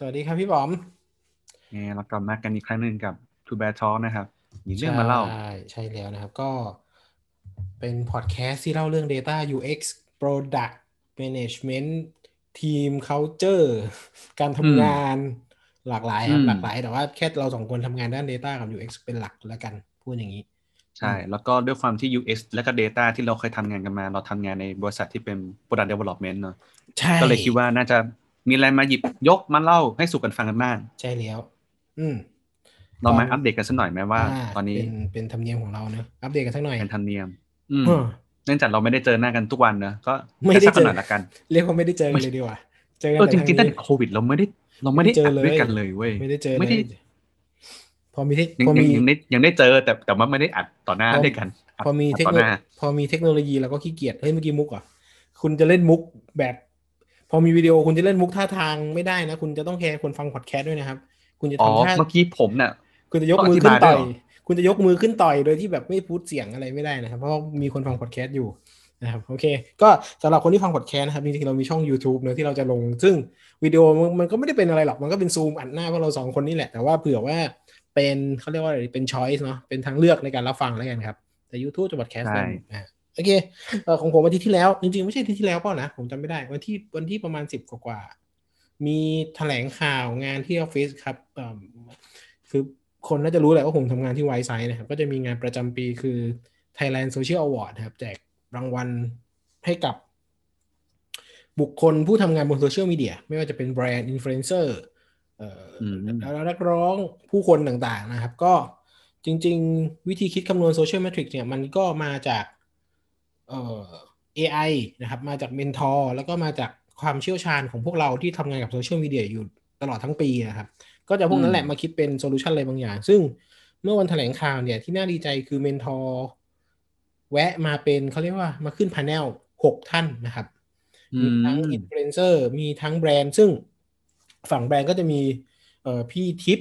สวัสดีครับพี่บอมเออเรากลับมากันอีกครั้งหนึ่งกับ Two Bad Talk นะครับมีเรื่องมาเล่า ใช่ใช่แล้วนะครับ ก็เป็นพอดแคสต์ที่เล่าเรื่อง Data UX Product Management Team Culture การทำงานหลากหลายครับอืมหลากหลาย แต่ว่าแค่เราสองคนทำงานด้าน Data กับ UX เป็นหลักแล้วกัน พูดอย่างนี้ ใช่ แล้วก็ด้วยความที่ UX และก็ Data ที่เราเคยทำงานกันมา เราทำงานในบริษัทที่เป็น Product Development เนอะใช่ก็เลยคิดว่าน่าจะ มีอะไรมาหยิบยกมาเล่าให้สู่กันฟังกันบ้างใช่แล้ว อืมเรามาตอนอัปเดตกันสักหน่อยไหมว่าาตอนนี้เป็นเป็นธรรมเนียมของเราเนอะอัปเดตกันสักหน่อยเป็นธรรมเนียม อืมเออเนื่องจากเราไม่ได้เจอหน้ากันทุกวันเนอะก็ไม่ได้สักเจอหน่อยละกัน เรียกว่าไม่ได้เจอกันเลยดีกว่าเจอกันเออแต่จทางริงๆตั้งนี้แต่โควิดเราไม่ได้ เราไม่ได้ไม่เจออัดเลยด้วยกันเลยเว้ยไม่ได้เจอไม่ได้เลยพอมีเทคยังพอยังมียังได้ยังได้เจอแต่แต่ว่าไม่ได้อัดต่อหน้าพอด้วยกันดพอมีดเทคต่อโนหน้าพอมีเทคโนโลยีเราก็ขี้เกียจเฮ้ยเมื่อกี้มุกเหรอะคุณจะเล่นมุกแบบ พอมีวิดีโอคุณจะเล่นมุกท่าทางไม่ได้นะ คุณจะต้องแคร์คนฟังพอดแคสต์ด้วยนะครับ คุณจะอ๋อทำท่าเมื่อกี้ผมเนี่ยคุณจะยกต้องมือขึ้นอธิบายต่อยด้วยเหรอคุณจะยกมือขึ้นต่อยโดยที่แบบไม่พูดเสียงอะไรไม่ได้นะครับ เพราะว่ามีคนฟังพอดแคสต์อยู่นะครับโอเค ก็สำหรับคนที่ฟังพอดแคสต์นะครับจริงๆเรามีช่อง YouTube เนอะที่เราจะลง ซึ่งวิดีโอมันมันก็ไม่ได้เป็นอะไรหรอกมันก็เป็นซูมอัดหน้าพวกเราสองคนนี่แหละแต่ว่าเผื่อว่าเป็นเขาเรียกว่าอะไรเป็น choice เนาะเป็นทางเลือกในการรับฟังแล้วกันครับแต่ YouTube จะพอดแคสต์ใช่อ่า โอเคเอ่อของผมวันทิตย์ที่แล้ว จริงๆ ไม่ใช่ทิตย์ที่แล้วเปล่านะ ผมจำไม่ได้วันที่วันที่ประมาณสิบกว่าๆมีแถลงข่าวงานที่ออฟฟิศครับเอิ่มคือคนน่าจะรู้แหละว่าผมทำงานที่ Wisesight นะครับ ก็จะมีงานประจำปีคือ Thailand Social Award นะครับ แจกรางวัลให้กับ บุคคลผู้ทำงานบนโซเชียลมีเดียไม่ว่าจะเป็นแบรนด์อินฟลูเอนเซอร์เอ่ออมแล้วนักร้องผู้คนต่างๆนะครับ ก็จริง ๆ วิธีคิดคำนวณ social metric เนี่ยมันก็มาจาก เอ่อ AI นะครับ มาจาก mentor แล้วก็มาจากความเชี่ยวชาญของพวกเราที่ทำงานกับโซเชียลมีเดียอยู่ตลอดทั้งปีนะครับ ก็จะพวกนั้นแหละมาคิดเป็น solution อะไรบางอย่าง ซึ่งเมื่อวันแถลงข่าวเนี่ยที่น่าดีใจคือ mentor แวะมาเป็นเขาเรียกว่ามาขึ้น panel หกท่านนะครับ มีทั้งอืมอินฟลูเอนเซอร์มีทั้งแบรนด์ ซึ่งฝั่งแบรนด์ก็จะมีเอ่อพี่ทิป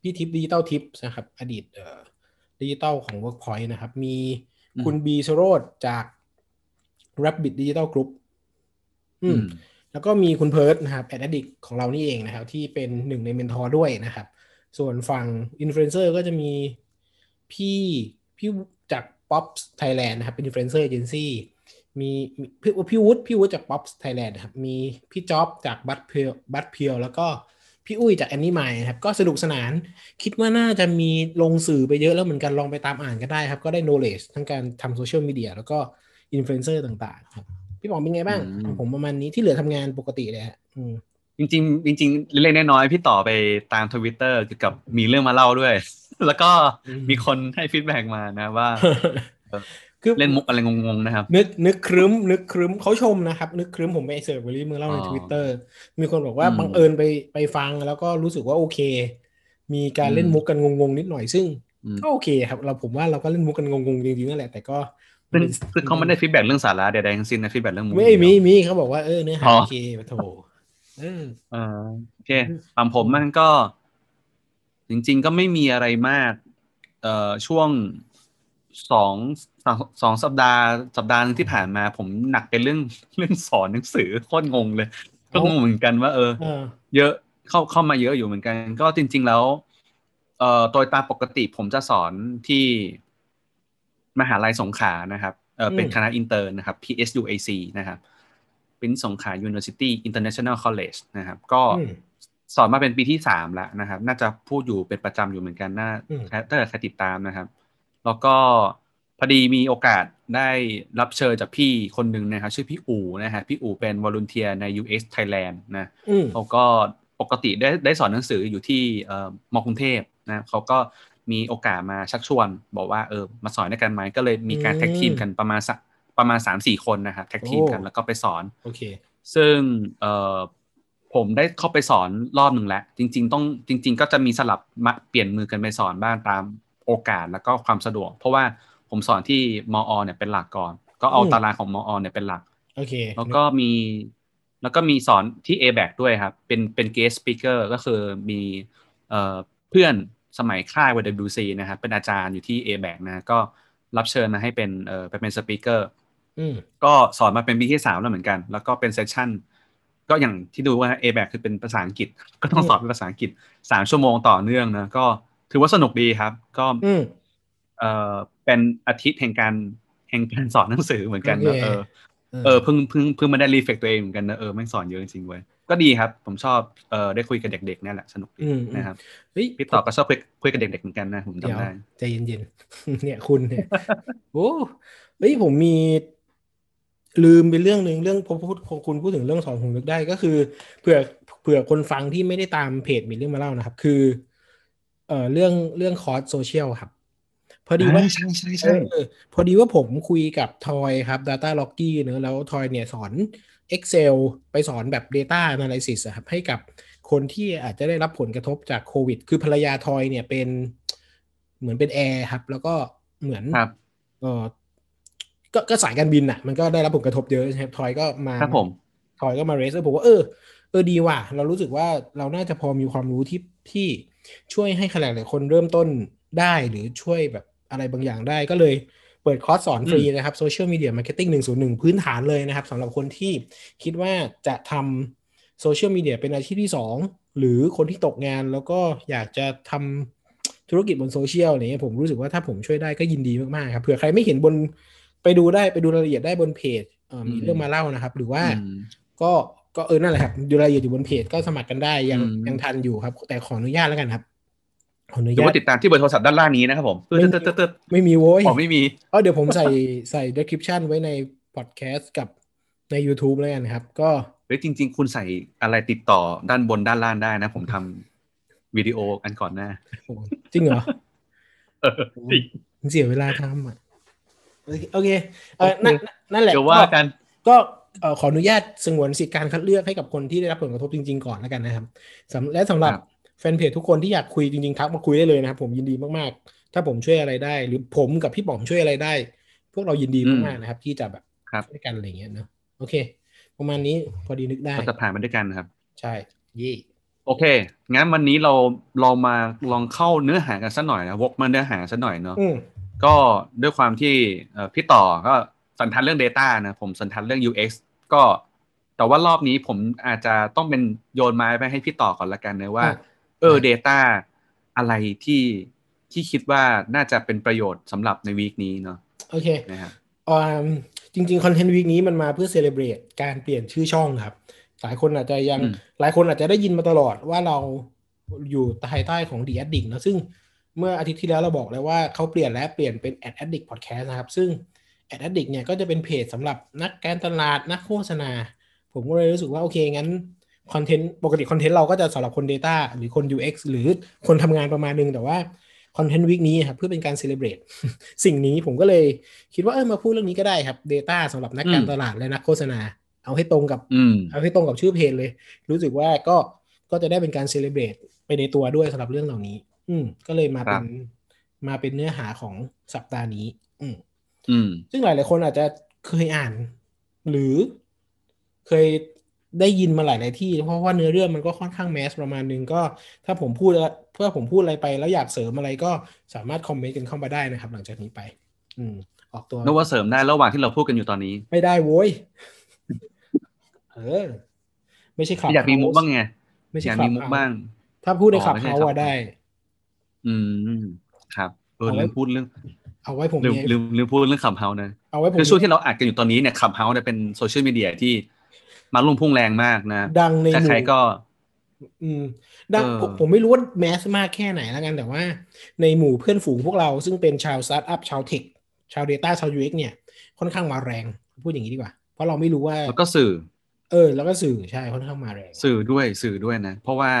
พี่ทิปดิจิตอลทิปนะครับ อดีตเอ่อดิจิตอลของ Workpoint นะครับ มี คุณบีโซโรดจาก Rabbit Digital Group อืม แล้วก็มีคุณเพิร์ดนะครับ Ad Addict ของเรานี่เองนะครับ ที่เป็นหนึ่งใน mentor ด้วยนะครับ ส่วนฝั่งอินฟลูเอนเซอร์ก็จะมีพี่พี่จาก Pops Thailand นะครับ เป็นอินฟลูเอนเซอร์เอเจนซี่มีมีพี่พี่วุฒิพี่วุฒิจาก Pops Thailand นะครับ มีพี่จ๊อบจาก Buzzpurr Buzzpurr แล้วก็ พี่อุ้ยจาก AnyMind นะครับก็สนุกสนาน คิดว่าน่าจะมีลงสื่อไปเยอะแล้วเหมือนกันลองไปตามอ่านก็ได้ครับ ก็ได้ knowledge ทั้งการทำโซเชียลมีเดียแล้วก็อินฟลูเอนเซอร์ต่างๆครับพี่ป๋องเป็นไงบ้างอืมของผมประมาณนี้ที่เหลือทำงานปกติเลยฮะอืมจริงๆจริงๆเล็กๆน้อยๆพี่ต่อไปตามทวิตเตอร์เกี่ยวกับมีเรื่องมาเล่าด้วย แล้วก็อืมมีคนให้ feedback มานะว่า คือเล่นมุกอะไรงงๆนะครับ นึกนึกครึ้ม นึกครึ้มเขาชมนะครับ นึกครึ้มผมไปเสิร์ฟเวลี่มือเล่าในอ๋อทวิตเตอร์มีคนบอกว่าอืมบังเอิญไปไปฟังแล้วก็รู้สึกว่าโอเค มีการเล่นอืมมุกกันงงๆนิดหน่อยซึ่งอืมก็โอเคครับ เราผมว่าเราก็เล่นมุกกันงงๆจริงๆนั่นแหละแต่ก็ซึ่งซึ่งเขาไม่ได้ feedback เรื่องสาระใดๆทั้งสิ้นนะ feedback เรื่องมุกไม่อย่างเดีมียวมีเขาบอกว่าเออเนื้อหาอ๋อโอเคปะโถเออเออโอเคฝั่งผมมันก็ จริง ๆ ก็ไม่มีอะไรมาก เอ่อช่วง สองสองสองสัปดาห์สัปดาห์หนึงที่ผ่านมา ผมหนักเป็นเรื่องเรื่องสอนหนังสือโคตรงงเลย ก็งงเหมือนกันว่าเออเออ เยอะเข้าเข้ามาเยอะอยู่เหมือนกัน ก็จริง ๆ แล้ว เอ่อโดยตามปกติผมจะสอนที่มหาลัยสงขลานะครับเออเป็นอืมคณะอินเตอร์นะครับ PSUAC นะครับเป็นสงขลา University International College นะครับ ก็อืมสอนมาเป็นปีที่สามแล้วนะครับ น่าจะพูดอยู่เป็นประจำอยู่เหมือนกันน่าอืมถ้าเกิดใครติดตามนะครับ แล้วก็พอดีมีโอกาสได้รับเชิญจากพี่คนหนึ่งนะครับชื่อพี่อู๋นะฮะพี่อู๋เป็นวอลุนเทียใน US Thailand นะอืมเขาก็ปกติได้ได้สอนหนังสืออยู่ที่เอ่อมอกรุงเทพนะเขาก็มีโอกาสมาชักชวน บอกว่าเออมาสอนด้วยกันไหมก็เลยมีการอืมแท็กทีมกันประมาณสักประมาณสามสี่คนนะครับแท็กทีมกันโอ้แล้วก็ไปสอนโอเคซึ่งเอ่อผมได้เข้าไปสอนรอบหนึ่งแล้ว จริง ๆ ต้องจริง ๆ ก็จะมีสลับมาเปลี่ยนมือกันไปสอนบ้างตาม โอกาสแล้วก็ความสะดวก เพราะว่าผมสอนที่มอเนี่ยเป็นหลักก่อน ก็เอาอืมตารางของมอเนี่ยเป็นหลักโอเคแล้วก็มีแล้วก็มีสอนที่ a b a c ด้วยครับ เป็นเป็น guest speaker ก็คือมีเอ่อเพื่อนสมัยค่าย YWC นะครับ เป็นอาจารย์อยู่ที่ a b a c นะก็รับเชิญมาให้เป็นเอ่อไปเป็นสปีกเกอร์อืมก็สอนมาเป็นปีที่สามแล้วเหมือนกัน แล้วก็เป็นเซสชั่นก็อย่างที่ดูว่า a b a c คือเป็นภาษาอังกฤษ ก็ต้องสอนเป็นภาษาอังกฤษสามชั่วโมงต่อเนื่องนะก็ ถือว่าสนุกดีครับ ก็อืมเอ่อเป็นอาทิตย์แห่งการแห่งการสอนหนังสือเหมือนกันโอนะเคเออเออเพิ่งเพิ่งเพิ่งมาได้รีเฟกตัวเองเหมือนกันนะเออไม่งสอนเยอะจริงๆเว้ยก็ดีครับ ผมชอบเออได้คุยกับเด็กๆเนี่ยแหละสนุกดีอืมนะครับเฮ้ยพี่ต่อก็ชอบคุยคุยกับเด็กๆเหมือนกันนะผมเดี๋ยวจำได้ใจเย็นๆเนี่ยคุณเนี่ยโอ้เฮ้ยผมมีลืมไปเรื่องหนึ่งเรื่องพอพูดพอคุณพูดถึงเรื่องสอนผมนึกได้ก็คือเผื่อเผื่อคนฟังที่ไม่ได้ตามเพจมีเรื่องมาเล่านะครับ คือ เอ่อเรื่องเรื่องคอร์สโซเชียลครับ พอดีว่าใช่ใช่ใช่เออพอดีว่าผมคุยกับทอยครับ Data l o g g y เนอะแล้วทอยเนี่ยสอน Excel ไปสอนแบบ Data Analysis อะครับ ให้กับคนที่อาจจะได้รับผลกระทบจากโควิด คือภรรยาทอยเนี่ยเป็นเหมือนเป็นแอร์ครับ แล้วก็เหมือนครับเออก็ก็สายการบินอะ มันก็ได้รับผลกระทบเยอะใช่ไหมทอยก็มาครับผมทอยก็มา raise ผมว่าเออ เออดีว่ะ เรารู้สึกว่าเราน่าจะพอมีความรู้ที่ที่ช่วยให้ขนาดหลายคนเริ่มต้นได้หรือช่วยแบบอะไรบางอย่างได้ก็เลยเปิดคอร์สสอนฟรีนะครับ social media marketing หนึ่งศูนย์หนึ่งพื้นฐานเลยนะครับสำหรับคนที่คิดว่าจะทำโซเชียลมีเดียเป็นอาชีพที่สองหรือคนที่ตกงานแล้วก็อยากจะทำธุรกิจบนโซเชียลอะไรเงี้ยผมรู้สึกว่าถ้าผมช่วยได้ก็ยินดีมากๆครับเผื่อใครไม่เห็นบนไปดูได้ไปดูรายละเอียดได้บนเพจเอ่อมีเรื่องมาเล่านะครับ หรือว่าอืมก็ ก็เออนั่นแหละครับดูรายละเอียดอยู่บนเพจก็สมัครกันได้ยังอืมยังทันอยู่ครับ แต่ขออนุญาตแล้วกันครับขออนุหรือญาตว่าติดตามที่เบอร์โทรศัพท์ด้านล่างนี้นะครับผมตึ๊ดไม่ตึ๊ดตึ๊ดตึ๊ดไม่มีโว้ยอ๋อไม่มีเออเดี๋ยวผมใส่ใส่ description ไว้ใน podcast กับใน YouTube แล้วกันครับ ก็เฮ้ยจริง ๆ คุณใส่อะไรติดต่อด้านบนด้านล่างได้นะ ผมทำวิดีโออันก่อนหน้าโอ้จริงเหรอเออจริงเสียเวลาทำอะโอเคโอเคเออนั่นนั่นแหละเดี๋ยวว่ากันก็เอ่อ ขออนุญาตสงวนสิทธิการคัดเลือกให้กับคนที่ได้รับผลกระทบจริง ๆ ก่อนแล้วกันนะครับสำและสำหรับครับแฟนเพจทุกคนที่อยากคุยจริงๆทักมาคุยได้เลยนะครับผมยินดีมากๆ ถ้าผมช่วยอะไรได้ หรือผมกับพี่ป๋อมช่วยอะไรได้ พวกเรายินดีมากๆนะครับ ที่จะแบบครับช่วยกันอะไรอย่างเงี้ยเนอะโอเค ประมาณนี้พอดีนึกได้เราจะผ่านมาด้วยกันนะครับ ใช่ยี่โอเค งั้นวันนี้เราเรามาลองเข้าเนื้อหากันสักหน่อยนะวกมาเนื้อหาสักหน่อยเนาะอืมก็ด้วยความที่เอ่อพี่ต่อก็ สันทัดเรื่อง Data นะผมสันทัดเรื่อง UX ก็แต่ว่ารอบนี้ผมอาจจะต้องเป็นโยนไม้ไปให้พี่ต่อก่อนละกันนะว่าอะเออ Data อะไรที่ที่คิดว่าน่าจะเป็นประโยชน์สำหรับในวีคนี้เนาะโอเคนะครับอ่าจริงๆคอนเทนต์วีคนี้มันมาเพื่อเซเลบรตการเปลี่ยนชื่อช่องครับ หลายคนอาจจะยังอืมหลายคนอาจจะได้ยินมาตลอดว่าเราอยู่ภายใต้ของ The Addict นะซึ่งเมื่ออาทิตย์ที่แล้วเราบอกแล้วว่าเขาเปลี่ยนและเปลี่ยนเป็น Ad Addict Podcast นะครับ ซึ่ง Ad Addict เนี่ยก็จะเป็นเพจสำหรับนักการตลาดนักโฆษณา ผมก็เลยรู้สึกว่า โอเค งั้นคอนเทนต์ปกติคอนเทนต์เราก็จะสำหรับคน Data หรือคน UX หรือคนทำงานประมาณนึง แต่ว่าคอนเทนต์ week นี้ครับเพื่อเป็นการ celebrate สิ่งนี้ผมก็เลยคิดว่าเออมาพูดเรื่องนี้ก็ได้ครับ Data สำหรับนักการอืมตลาดและนักโฆษณา เอาให้ตรงกับอืมเอาให้ตรงกับชื่อเพจเลย รู้สึกว่าก็ก็จะได้เป็นการ celebrate ไปในตัวด้วยสำหรับเรื่องเหล่านี้ อืมก็เลยมาเป็นครับมาเป็นเนื้อหาของสัปดาห์นี้ อืมอืม ซึ่งหลายหลาย ๆ คนอาจจะเคยอ่าน หรือเคยได้ยินมาหลายหลาย ๆ ที่ เพราะว่าเนื้อเรื่องมันก็ค่อนข้างแมสประมาณนึงก็ ถ้าผมพูดแล้วเพื่อผมพูดอะไรไป แล้วอยากเสริมอะไรก็สามารถคอมเมนต์กันเข้ามาได้นะครับ หลังจากนี้ไป อืม ออกตัวนึกว่าเสริมได้ระหว่างที่เราพูดกันอยู่ตอนนี้ ไม่ได้โว้ยเออ ไม่ใช่ขับอยากมีมุกบ้างไงไม่อใช่ยากขัมีมุกบ้าง ถ้าพูดในอ๋อขับไม่ใช่เขาขับอะได้ อืมครับเออเอาไว้ลืมพูดเรื่อง เอาไว้ผมลืมมีลืมลืมพูดเรื่อง Clubhouse นะเอาไว้ผมคือช่วงที่เราอัดกันอยู่ตอนนี้เนี่ย Clubhouse เนี่ยเป็นโซเชียลมีเดียที่มาลุ่มพุ่งแรงมากนะ ดังในหมู่ใครๆก็ อืม ดังเออผมผมไม่รู้ว่า mass มากแค่ไหนแล้วกันแต่ว่า ในหมู่เพื่อนฝูงพวกเราซึ่งเป็นชาวสตาร์ทอัพชาว tech ชาว Data ชาว UX เนี่ย ค่อนข้างมาแรง พูดอย่างนี้ดีกว่า เพราะเราไม่รู้ว่า แล้วก็สื่อ เออ แล้วก็สื่อใช่ค่อนข้างมาแรง สื่อด้วยสื่อด้วยนะ เพราะว่า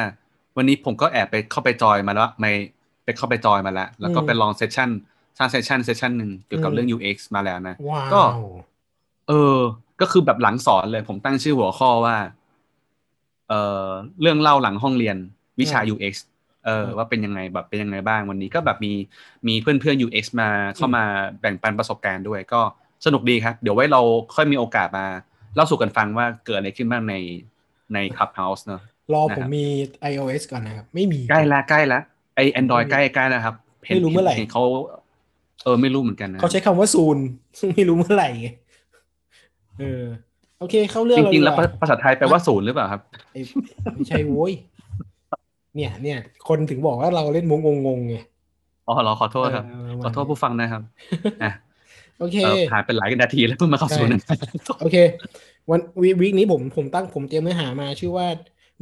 วันนี้ผมก็แอบไปเข้าไปจอยมาแล้วไม่ไปเข้าไปจอยมาแล้วแล้วก็ไปลอง session สร้าง session session หนึ่งเกี่ยวกับเรื่อง UX มาแล้วนะว้าก็วเออ ก็คือแบบหลังสอนเลย ผมตั้งชื่อหัวข้อว่า เอเอ่อเรื่องเล่าหลังห้องเรียนวิชาอ่า UX เอออ่าว่าเป็นยังไงแบบเป็นยังไงบ้างวันนี้ก็แบบมีมีเพื่อนเพื่อนๆ UX มาเข้ามาแบ่งปันประสบการณ์ด้วย ก็สนุกดีครับ เดี๋ยวไว้เราค่อยมีโอกาสมาเล่าสู่กันฟังว่าเกิดอะไรขึ้นบ้างในใน Clubhouse เนอะรอนะผครัมบมี iOS ก่อนนะครับ ไม่มีใกล้ละใกล้ละไอ Android ใกล้ใกล้แล้วครับไม่รู้เมื่อไหร่ห็นเขา เออไม่รู้เหมือนกันนะเขาใช้คำว่าซูนซึ่งไม่รู้เมื่อไหร่ไงเออโอเค เข้าเรื่องจเาริงๆดีแล้วกาภาษาไทยแปลว่าศูนย์หรือเปล่าครับไอ้ไม่ใช่โว้ยเนี่ย เนี่ย คนถึงบอกว่าเราเล่นมุกงงๆไงอ๋อเหรอขอโทษครับเประมาณขอโทษผู้ฟังนะครับอะโอเคเออผ่านเป็นหลายนาทีแล้วเพิ่งมาเข้าศูนย์โอเค วันวีวีคนี้ผมผมตั้งผมเตรียมเนื้อหามาชื่อว่า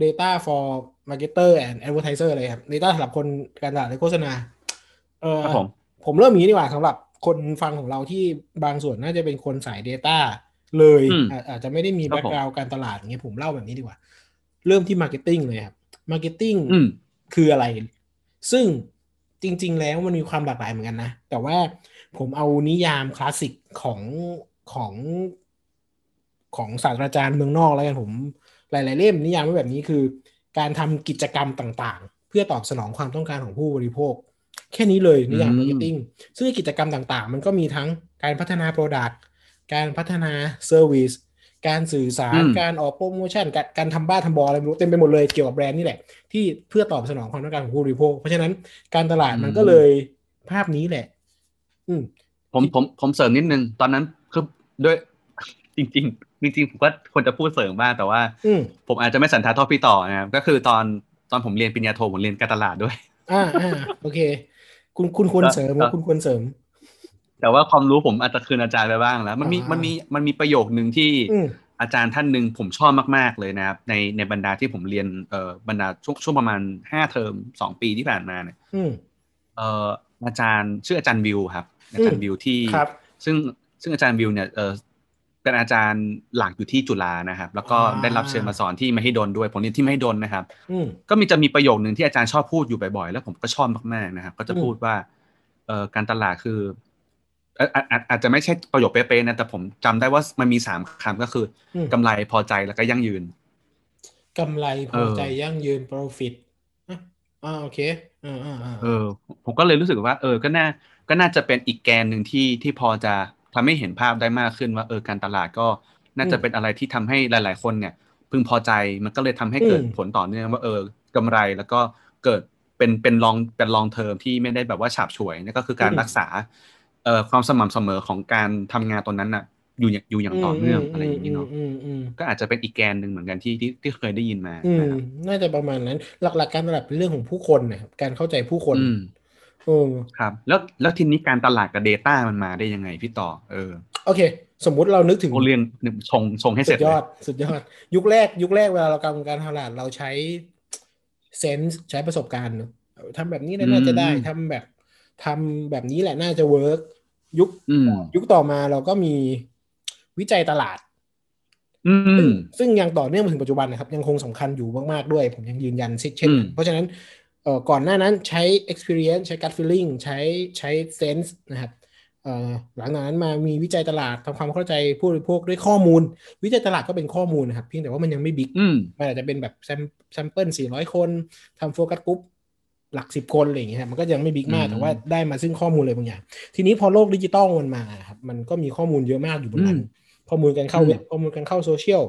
data for marketer and advertiser เลยครับ data สำหรับคนการตลาดและโฆษณา เออครับ ผมผมเริ่มอย่างนี้ดีกว่าสำหรับคนฟังของเราที่บางส่วนน่าจะเป็นคนสาย Data เลยอืมอาอาจจะไม่ได้มีครับผมแบ็กกราวด์การตลาดอย่างเงี้ยผมเล่าแบบนี้ดีกว่า เริ่มที่ Marketing เลยครับ Marketing อืมคืออะไร ซึ่งจริง ๆ แล้วมันมีความหลากหลายเหมือนกันนะ แต่ว่าผมเอานิยามคลาสสิกของของของศาสตราจารย์เมืองนอกแล้วกันผม หลาย ๆ เล่มนิยามไว้แบบนี้คือ การทำกิจกรรมต่างๆ เพื่อตอบสนองความต้องการของผู้บริโภค แค่นี้เลยนิยามอืม marketing ซึ่งกิจกรรมต่างๆ มันก็มีทั้งการพัฒนา Product การพัฒนา Service การสื่อสารอืมการออกโปรโมชั่นการการทำบ้าทำบออะไรไม่รู้เต็มไปหมดเลยเกี่ยวกับแบรนด์นี่แหละ ที่เพื่อตอบสนองความต้องการของผู้บริโภคเพราะฉะนั้นการตลาดมันก็เลยภาพนี้แหละ อืมผมผมผมเสริมนิดนึง ตอนนั้นคือด้วยจริงๆจริงๆผมก็ควรจะพูดเสริมบ้างแต่ว่าอืมผมอาจจะไม่สันทัดเท่าพี่ต่อนะครับก็คือตอนตอนผมเรียนปริญญาโทผมเรียนการตลาดด้วยอ่าอ่าโอเค คุณคุณควรเสริมก็คุณควรเสริม แต่ว่าความรู้ผมอาจจะคืนอาจารย์ไปบ้างแล้ว มันมีอ่ามัมันมีมันมีประโยคนึงที่อืมอาจารย์ท่านหนึ่งผมชอบมากๆเลยนะครับ ในในบรรดาที่ผมเรียนเอ่อบรรดาช่วงช่วงประมาณห้าเทอมสองปีที่ผ่านมาเนี่ยอืมเอ่ออาจารย์ชื่ออาจารย์วิวครับ อาจารย์วิวที่ครับซึ่งซึ่งอาจารย์วิวเนี่ยเออ เป็นอาจารย์หลักอยู่ที่จุฬานะครับ แล้วก็อ่าได้รับเชิญมาสอนที่มหิดลด้วยผมเรียนที่มหิดลนะครับอืมก็มีจะมีประโยคหนึ่งที่อาจารย์ชอบพูดอยู่บ่อยๆ แล้วผมก็ชอบมากๆนะครับ ก็จะอืมพูดว่าเอ่อการตลาดคือเอ่ออาอาอาจจะไม่ใช่ประโยคเป๊ะๆนะแต่ผมจำได้ว่ามันมีสามคำก็คืออมกำไรพอใจแล้วก็ยั่งยืนกำไรพเอออใจยั่งยืน profit อะอ่าโอเคอ่าอ่าอ่าเออ ผมก็เลยรู้สึกว่า เออก็น่าก็น่าจะเป็นอีกแกนหนึ่งที่ที่พอจะ ทำให้เห็นภาพได้มากขึ้นว่าเออการตลาดก็น่าจะเป็นอะไรที่ทำให้หลาย ๆ คนเนี่ย พึงพอใจมันก็เลยทำให้เกิดผลต่อเนื่องว่าเออกำไรแล้วก็เกิดเป็นเป็นลองเป็นลองเทอมที่ไม่ได้แบบว่าฉาบฉวยนั่นก็คือการรักษาเอ่อความสม่ำเสมอของการทำงานตรงนั้นน่ะ อยู่อย่างอยู่อย่างต่อเนื่องอะไรอย่างนี้เนาะอืมอืมก็อาจจะเป็นอีกแกนหนึ่งเหมือนกันที่ที่ที่เคยได้ยินมาอืมนะครับน่าจะประมาณนั้น หลักๆการตลาดเป็นเรื่องของผู้คนนะครับการเข้าใจผู้คนอืมเออ ครับ แล้วแล้วทีนี้การตลาดกับ Data มันมาได้ยังไงพี่ต่อ เออ โอเค สมมุติเรานึกถึงโอเรียนชงชงให้เสสุร็จดยเลอยดสุดยอด ยุคแรก ยุคแรกเวลาเรากำการตลาดเราใช้เซนส์ใช้ประสบการณ์เนอะทำแบบนี้แล้วน่าจะได้อืมทำแบบทำแบบนี้แหละน่าจะ work ยุคอืมยุคต่อมาเราก็มีวิจัยตลาดอืมซึ่งยังต่อเนื่องมาถึงปัจจุบันนะครับ ยังคงสำคัญอยู่มาก ๆ ด้วย ผมยังยืนยันเช่นอืมเพราะฉะนั้น เอ่อก่อนหน้านั้นใช้ experience ใช้ gut feeling ใช้ใช้ sense นะครับเอ่อหลังจากนั้นมามีวิจัยตลาดทำความเข้าใจผู้บริโภคด้วยข้อมูล วิจัยตลาดก็เป็นข้อมูลนะครับเพียงแต่ว่ามันยังไม่ big อืมมันอาจจะเป็นแบบ sam sample 400คนทำ focus group หลักสิบคนอะไรอย่างเงี้ยครับมันก็ยังไม่ big มากอืมแต่ว่าได้มาซึ่งข้อมูลอะไรบางอย่าง ทีนี้พอโลกดิจิตอลมันมาครับมันก็มีข้อมูลเยอะมากอยู่บนนั้นอืมข้อมูลการเข้าอืมเว็บข้อมูลการเข้าโซเชียล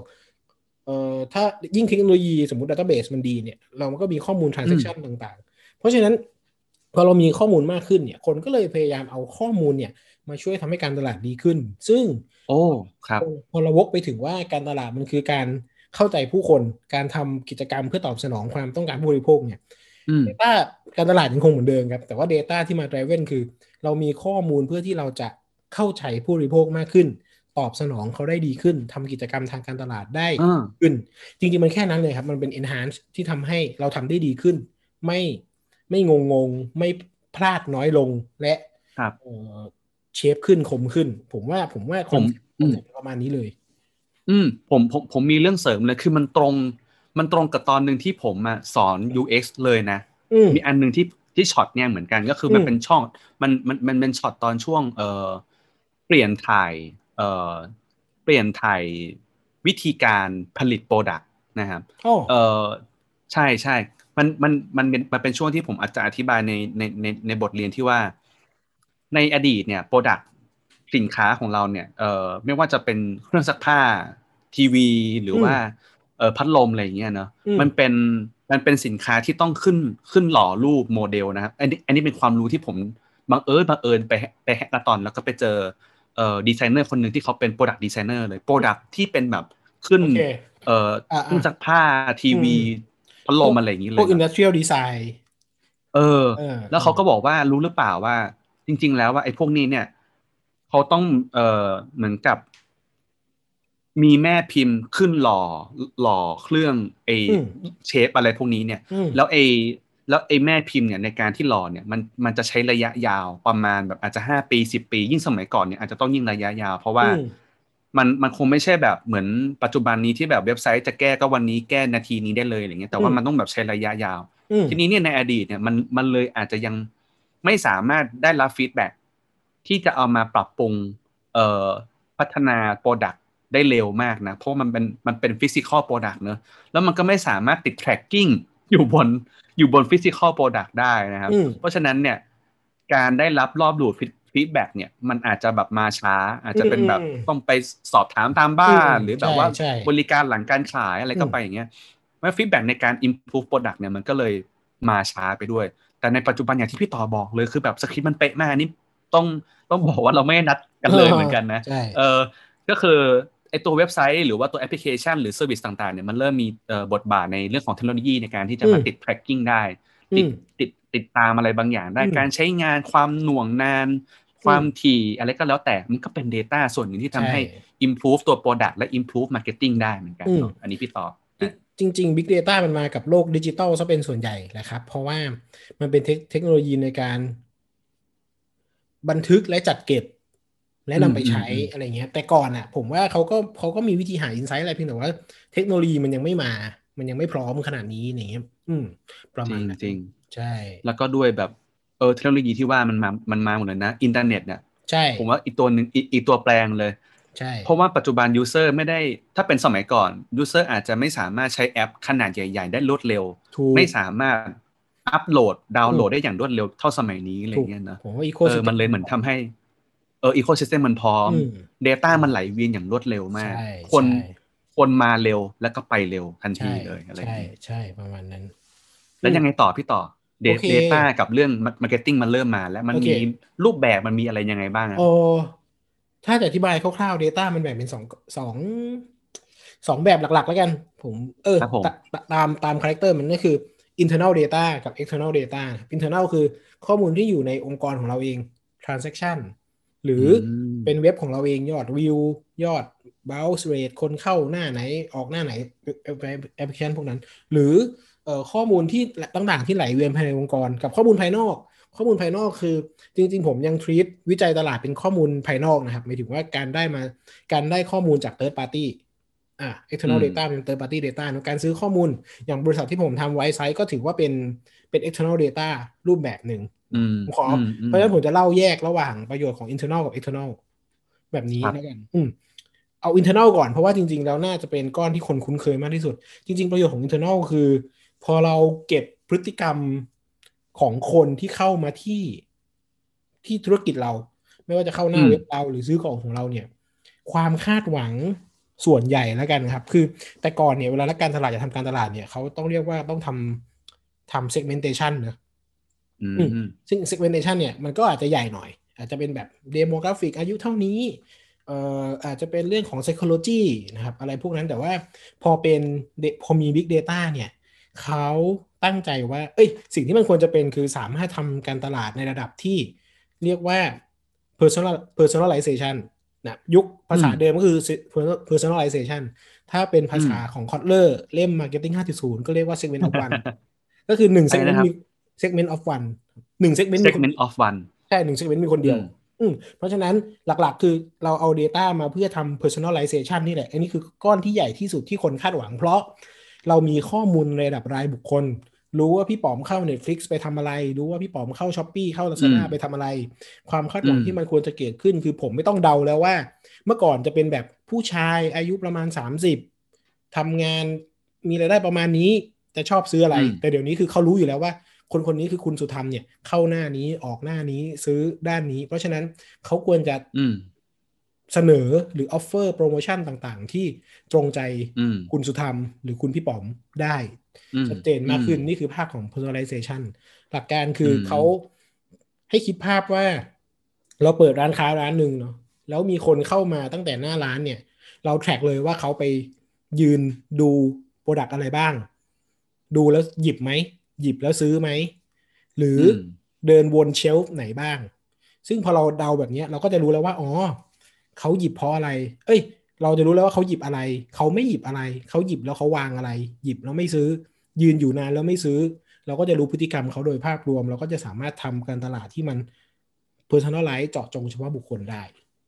เอ่อถ้ายิ่งเทคโนโลยีสมมติ database มันดีเนี่ย เราก็มีข้อมูล transaction ต่าง ๆ เพราะฉะนั้นพอเรามีข้อมูลมากขึ้นเนี่ย คนก็เลยพยายามเอาข้อมูลเนี่ยมาช่วยทำให้การตลาดดีขึ้น ซึ่ง โอ้ครับพอเราวกไปถึงว่าการตลาดมันคือการเข้าใจผู้คนการทำกิจกรรมเพื่อตอบสนองความต้องการผู้บริโภคเนี่ยอืม Data การตลาดยังคงเหมือนเดิมครับ แต่ว่า Data ที่มา driven คือ เรามีข้อมูลเพื่อที่เราจะเข้าใจผู้บริโภคมากขึ้น ตอบสนองเขาได้ดีขึ้นทำกิจกรรมทางการตลาดได้อ่าขึ้น จริงๆ มันแค่นั้นเลยครับ มันเป็น enhance ที่ทำให้เราทำได้ดีขึ้น ไม่ไม่งงงๆไม่พลาดน้อยลงและครับเอ่อเชฟขึ้นคมขึ้น ผมว่าผมว่าผมคอนเซ็ปต์ประมาณนี้เลย อืมผมผมผมมีเรื่องเสริมเลยคือมันตรง มันตรงกับตอนหนึ่งที่ผมอะสอน UX เลยนะอืมมีอันหนึ่งที่ที่ช็อตเนี่ยเหมือนกันก็คือมันอืมเป็นช่องมันมันมันเป็นช็อตตอนช่วงเอ่อเปลี่ยนถ่าย เอ่อเปลี่ยนถ่ายวิธีการผลิต product นะครับโอ้เออใช่ใช่มันมันมันเป็นมันเป็นช่วงที่ผมอาจจะอธิบายในในในในบทเรียนที่ว่า ในอดีตเนี่ย product สินค้าของเราเนี่ยเอ่อไม่ว่าจะเป็นเครื่องซักผ้าทีวีหรือว่าเออพัดลมอะไรอย่างเงี้ยเนาะอืมมันเป็นมันเป็นสินค้าที่ต้องขึ้นขึ้นหล่อรูปโมเดลนะครับอันนี้อันนี้เป็นความรู้ที่ผมบังเอิญบังเอิญไปไป hackathon แล้วก็ไปเจอ เอ่อดีไซเนอร์คนหนึ่งที่เขาเป็น product designer เลย product ที่เป็นแบบขึ้นโอเคเอ่ออ่าๆเครื่องซักผ้าทีวีอืมพัดลมอะไรอย่างนี้เลยพวกยอินนะดัสเทรียลดีไซน์เออเออ แล้วเขาก็บอกว่ารู้หรือเปล่าว่า จริง ๆ แล้วว่าไอ้พวกนี้เนี่ยเขาต้องเอ่อเหมือนกับ มีแม่พิมพ์ขึ้นหล่อหล่อเครื่องไอ้อืม shape อะไรพวกนี้เนี่ยอืมแล้วไอ้ แล้วไอ้แม่พิมพ์เนี่ยในการที่หล่อเนี่ยมันมันจะใช้ระยะยาวประมาณแบบอาจจะห้าปีสิบปี ยิ่งสมัยก่อนเนี่ยอาจจะต้องยิ่งระยะยาว เพราะว่าอืมมันมันคงไม่ใช่แบบเหมือนปัจจุบันนี้ที่แบบเว็บไซต์จะแก้ก็วันนี้แก้นาทีนี้ได้เลยอะไรเงี้ยแต่ว่าอืมมันต้องแบบใช้ระยะยาวอืมทีนี้เนี่ยในอดีตเนี่ยมันมันเลยอาจจะยังไม่สามารถได้รับ feedback ที่จะเอามาปรับปรุงเอ่อพัฒนา product ได้เร็วมากนะ เพราะมันเป็นมันเป็น physical product เนอะแล้วมันก็ไม่สามารถติด tracking อยู่บนอยู่บน physical product ได้นะครับอืมเพราะฉะนั้นเนี่ย การได้รับรอบ loop feedback เนี่ยมันอาจจะแบบมาช้า อาจจะเป็นแบบอืมต้องไปสอบถามตามบ้านอืมหรือแบบว่าใช่ใช่บริการหลังการขายอะไรก็อืมไปอย่างเงี้ยเมื่อ feedback ในการ improve product เนี่ยมันก็เลยมาช้าไปด้วย แต่ในปัจจุบันอย่างที่พี่ต่อบอกเลยคือแบบสคริปต์มันเป๊ะมากนี่ต้องต้องบอกว่าเราไม่ได้นัดกันเลยเหมือนกันนะใช่เออก็คือ ไอ้ตัวเว็บไซต์หรือว่าตัวแอปพลิเคชันหรือ service ต่างๆเนี่ยมันเริ่มมีเอ่อบทบาทในเรื่องของเทคโนโลยีในการที่จะมาอืมติด tracking ได้ ติดอืมติดติดตามอะไรบางอย่างได้อืมการใช้งานความหน่วงนาน ความถี่อะไรก็แล้วแต่มันก็เป็น Data ส่วนหนึ่งที่ทำให้ใช่ improve ตัว Product และ improve marketing ได้เหมือนกันอืมเนอะอันนี้พี่ต่ออะจริง ๆ Big Data มันมากับโลกดิจิตอลซะเป็นส่วนใหญ่แหละครับ เพราะว่ามันเป็นเทคเทคโนโลยีในการบันทึกและจัดเก็บ และนำไปใช้อืมอืมอะไรเงี้ย แต่ก่อนอะ ผมว่าเขาก็เขาก็มีวิธีหา insight อะไรเพียงแต่ว่าเทคโนโลยีมันยังไม่มา มันยังไม่พร้อมขนาดนี้อย่างเงี้ยอืม ประจมาริณงนั้นจริงใช่ แล้วก็ด้วยแบบเออเทคโนโลยีที่ว่ามันมามันมาหมดเลยนะอินเทอร์เน็ตเนี่ยใช่ ผมว่าอีกตัวหนึ่งอีกอีกตัวแปรเลยใช่เพราะว่าปัจจุบัน user ไม่ได้ถ้าเป็นสมัยก่อน user อาจจะไม่สามารถใช้แอปขนาดใหญ่ ๆ ได้รวดเร็วถูกไม่สามารถอัปโหลดดาวน์โหลดได้อย่างรวดเร็วเท่าสมัยนี้อะไรถูกเงี้ยนะผมว่า eco เออมันเลยเหมือนทำให้ เออ ecosystem มันพร้อมอืม Data มันไหลเวียนอย่างรวดเร็วมากใช่คนใช่คนมาเร็วแล้วก็ไปเร็วทันทีใช่เลยอะไรใช่เงี้ยใช่ประมาณนั้น แล้วยังไงต่อพี่ต่อโอเค Data กับเรื่อง Marketing มันเริ่มมา แล้วมันโอเคมีรูปแบบมันมีอะไรยังไงบ้างอะโอ้ถ้าจะอธิบายคร่าวๆ Data มันแบ่งเป็นสองสองสองแบบหลักๆ แล้วกัน ผมเออครับผมตาตามตาม character มันก็คือ internal data กับ external data นะครับ internal คือข้อมูลที่อยู่ในองค์กรของเราเอง transaction หรืออืมเป็นเว็บของเราเองยอดวิวยอด bounce rate คนเข้าหน้าไหนออกหน้าไหนแอปพลิเคชันพวกนั้น หรือเอ่อข้อมูลที่ต่างๆที่ไหลเวียนภายในองค์กร กับข้อมูลภายนอก ข้อมูลภายนอกคือ จริง ๆ ผมยัง treat วิจัยตลาดเป็นข้อมูลภายนอกนะครับหมายถึงว่าการได้มาการได้ข้อมูลจาก third party อ่า external อืม data เป็น third party data เนอะการซื้อข้อมูลอย่างบริษัทที่ผมทำไว้ไซต์ก็ถือว่าเป็นเป็น external data รูปแบบหนึ่งอืม ผมขออมมเพราะฉะนั้นผมจะเล่าแยกระหว่างประโยชน์ของ internal กับ external แบบนี้ครับแล้วกันอืมเอา internal ก่อนเพราะว่าจริง ๆ แล้วน่าจะเป็นก้อนที่คนคุ้นเคยมากที่สุด จริง ๆ ประโยชน์ของ internal คือ พอเราเก็บพฤติกรรมของคนที่เข้ามาที่ที่ธุรกิจเรา ไม่ว่าจะเข้าหน้าอืมเว็บเราหรือซื้อของของเราเนี่ย ความคาดหวังส่วนใหญ่แล้วกันครับ คือแต่ก่อนเนี่ยเวลานักการตลาดจะทำการตลาดเนี่ยเขาต้องเรียกว่าต้องทำทำ segmentation นะอืมอืม ซึ่ง segmentation เนี่ยมันก็อาจจะใหญ่หน่อย อาจจะเป็นแบบ demographic อายุเท่านี้เอ่ออาจจะเป็นเรื่องของ psychology นะครับ อะไรพวกนั้นแต่ว่าพอเป็น de- พอมี big data เนี่ยเขาตั้งใจว่า เอ้ย สิ่งที่มันควรจะเป็นคือสามารถทำการตลาดในระดับที่เรียกว่า personal personalization นะยุคภาษาอืมเดิมก็คือ personalization ถ้าเป็นภาษาของ Kotler เล่ม marketing 5.0 ก็เรียกว่า segment of one ก็คือหนึ่งอะไร segment นะครับมี segment of one หนึ่ง segment มีคน segment of one ใช่หนึ่ง segment มีคนเดียวอืมอืมเพราะฉะนั้นหลักๆ คือเราเอา Data มาเพื่อทำ personalization นี่แหละ อันนี้คือก้อนที่ใหญ่ที่สุดที่คนคาดหวัง เพราะเรามีข้อมูลในระดับรายบุคคล รู้ว่าพี่ป๋อมเข้า Netflix ไปทำอะไร รู้ว่าพี่ป๋อมเข้า s h อ p e e เข้า Lazada อืมไปทำอะไร ความคาดหวังอืมที่มันควรจะเกิดขึ้น คือผมไม่ต้องเดาแล้วว่า เมื่อก่อนจะเป็นแบบผู้ชายอายุประมาณ 30ทำงานมีรายได้ประมาณนี้จะชอบซื้ออะไรอืมแต่เดี๋ยวนี้คือเขารู้อยู่แล้วว่า คนคนนี้คือคุณสุธรรมเนี่ยเข้าหน้านี้ออกหน้านี้ซื้อด้านนี้ เพราะฉะนั้นเขาควรจะอืมเสนอหรือออฟเฟอร์โปรโมชั่นต่างๆ ที่ตรงใจอืมคุณสุธรรม หรือคุณพี่ป๋อมได้อืมชัดเจนมากขึ้นอืมนี่คือภาพของ personalization หลักการคืออมเขาให้คิดภาพว่า เราเปิดร้านค้าร้านหนึ่งเนาะแล้วมีคนเข้ามาตั้งแต่หน้าร้านเนี่ย เรา track เลยว่าเขาไปยืนดู product อะไรบ้าง ดูแล้วหยิบไหม หยิบแล้วซื้อไหม หรืออืมเดินวน shelf ไหนบ้าง ซึ่งพอเราเดาแบบเนี้ยเราก็จะรู้แล้วว่าอ๋อเขาหยิบเพราะอะไร เอ้ย เราจะรู้แล้วว่าเขาหยิบอะไร เขาไม่หยิบอะไร เขาหยิบแล้วเขาวางอะไร หยิบแล้วไม่ซื้อ ยืนอยู่นานแล้วไม่ซื้อ เราก็จะรู้พฤติกรรมเขาโดยภาพรวม เราก็จะสามารถทำการตลาดที่มัน personalize เจาะจงเฉพาะบุคคลได้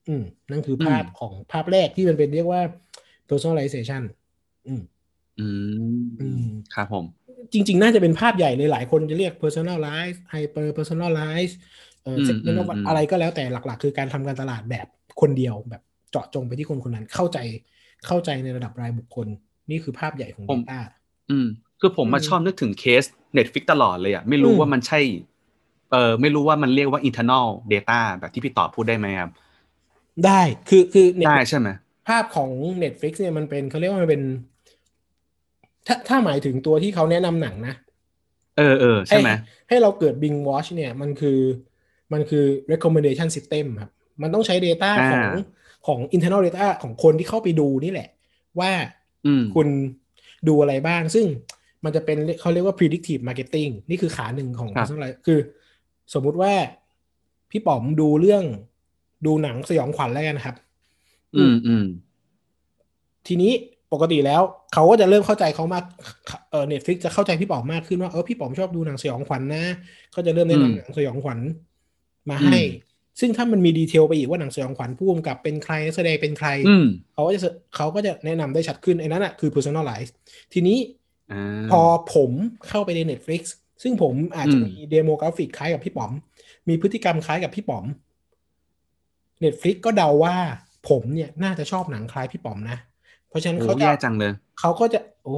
อืมนั่นคือภาพอืมของภาพแรกที่มันเป็นเรียกว่า personalization อืม อืมอืมครับผม จริง ๆ น่าจะเป็นภาพใหญ่เลยหลายคนจะเรียก personalize hyper personalize เอ่ออืม segment of อืมอืมอะไรก็แล้วแต่หลัก ๆ คือการทำการตลาดแบบคนเดียวแบบเจาะจงไปที่คนคนนั้นเข้าใจเข้าใจในระดับรายบุคคล นี่คือภาพใหญ่ของ Data อืมคือผมมาอืมชอบนึกถึงเคส Netflix ตลอดเลยอะไม่รู้อืมว่ามันใช่เออไม่รู้ว่ามันเรียกว่า internal data แบบที่พี่ต่อพูดได้ไหมครับ ได้คือคือ Net- ได้ใช่ไหมภาพของ Netflix เนี่ยมันเป็นเขาเรียกว่ามันเป็น ถ้าถ้าหมายถึงตัวที่เขาแนะนำหนังนะ เออเออใช่ไหมให้เราเกิด Bing Watch เนี่ยมันคือมันคือ recommendation system ครับ มันต้องใช้ Data อ่าของของ internal data ของคนที่เข้าไปดูนี่แหละ ว่าอืมคุณดูอะไรบ้าง ซึ่งมันจะเป็นเขาเรียกว่า predictive marketing นี่คือขาหนึ่งของครับ personal คือ สมมุติว่าพี่ป๋อมดูเรื่องดูหนังสยองขวัญแล้วกันนะครับ อืมอืมทีนี้ ปกติแล้วเขาก็จะเริ่มเข้าใจเขามากเออเน็ตฟลิกจะเข้าใจพี่ป๋อมมากขึ้นว่าเออพี่ป๋อมชอบดูหนังสยองขวัญนะก็จะเริ่มแนะอืมนำหนังสยองขวัญมาให้อืมซึ่งถ้ามันมีดีเทลไปอีกว่าหนังสยองขวัญผู้กำกับเป็นใครนักแสดงเป็นใครอืมเขาก็จะเขาก็จะแนะนำได้ชัดขึ้นไอ้นั้นอะคือ personalize ทีนี้อ่าพอผมเข้าไปใน Netflix ซึ่งผมอาจจะอืมมี demographic คล้ายกับพี่ป๋อม มีพฤติกรรมคล้ายกับพี่ป๋อม Netflix ก็เดาว่าผมเนี่ยน่าจะชอบหนังคล้ายพี่ป๋อมนะ เพราะฉะนั้นโอ้เขาจะแย่จังเลยเขาก็จะ โอ้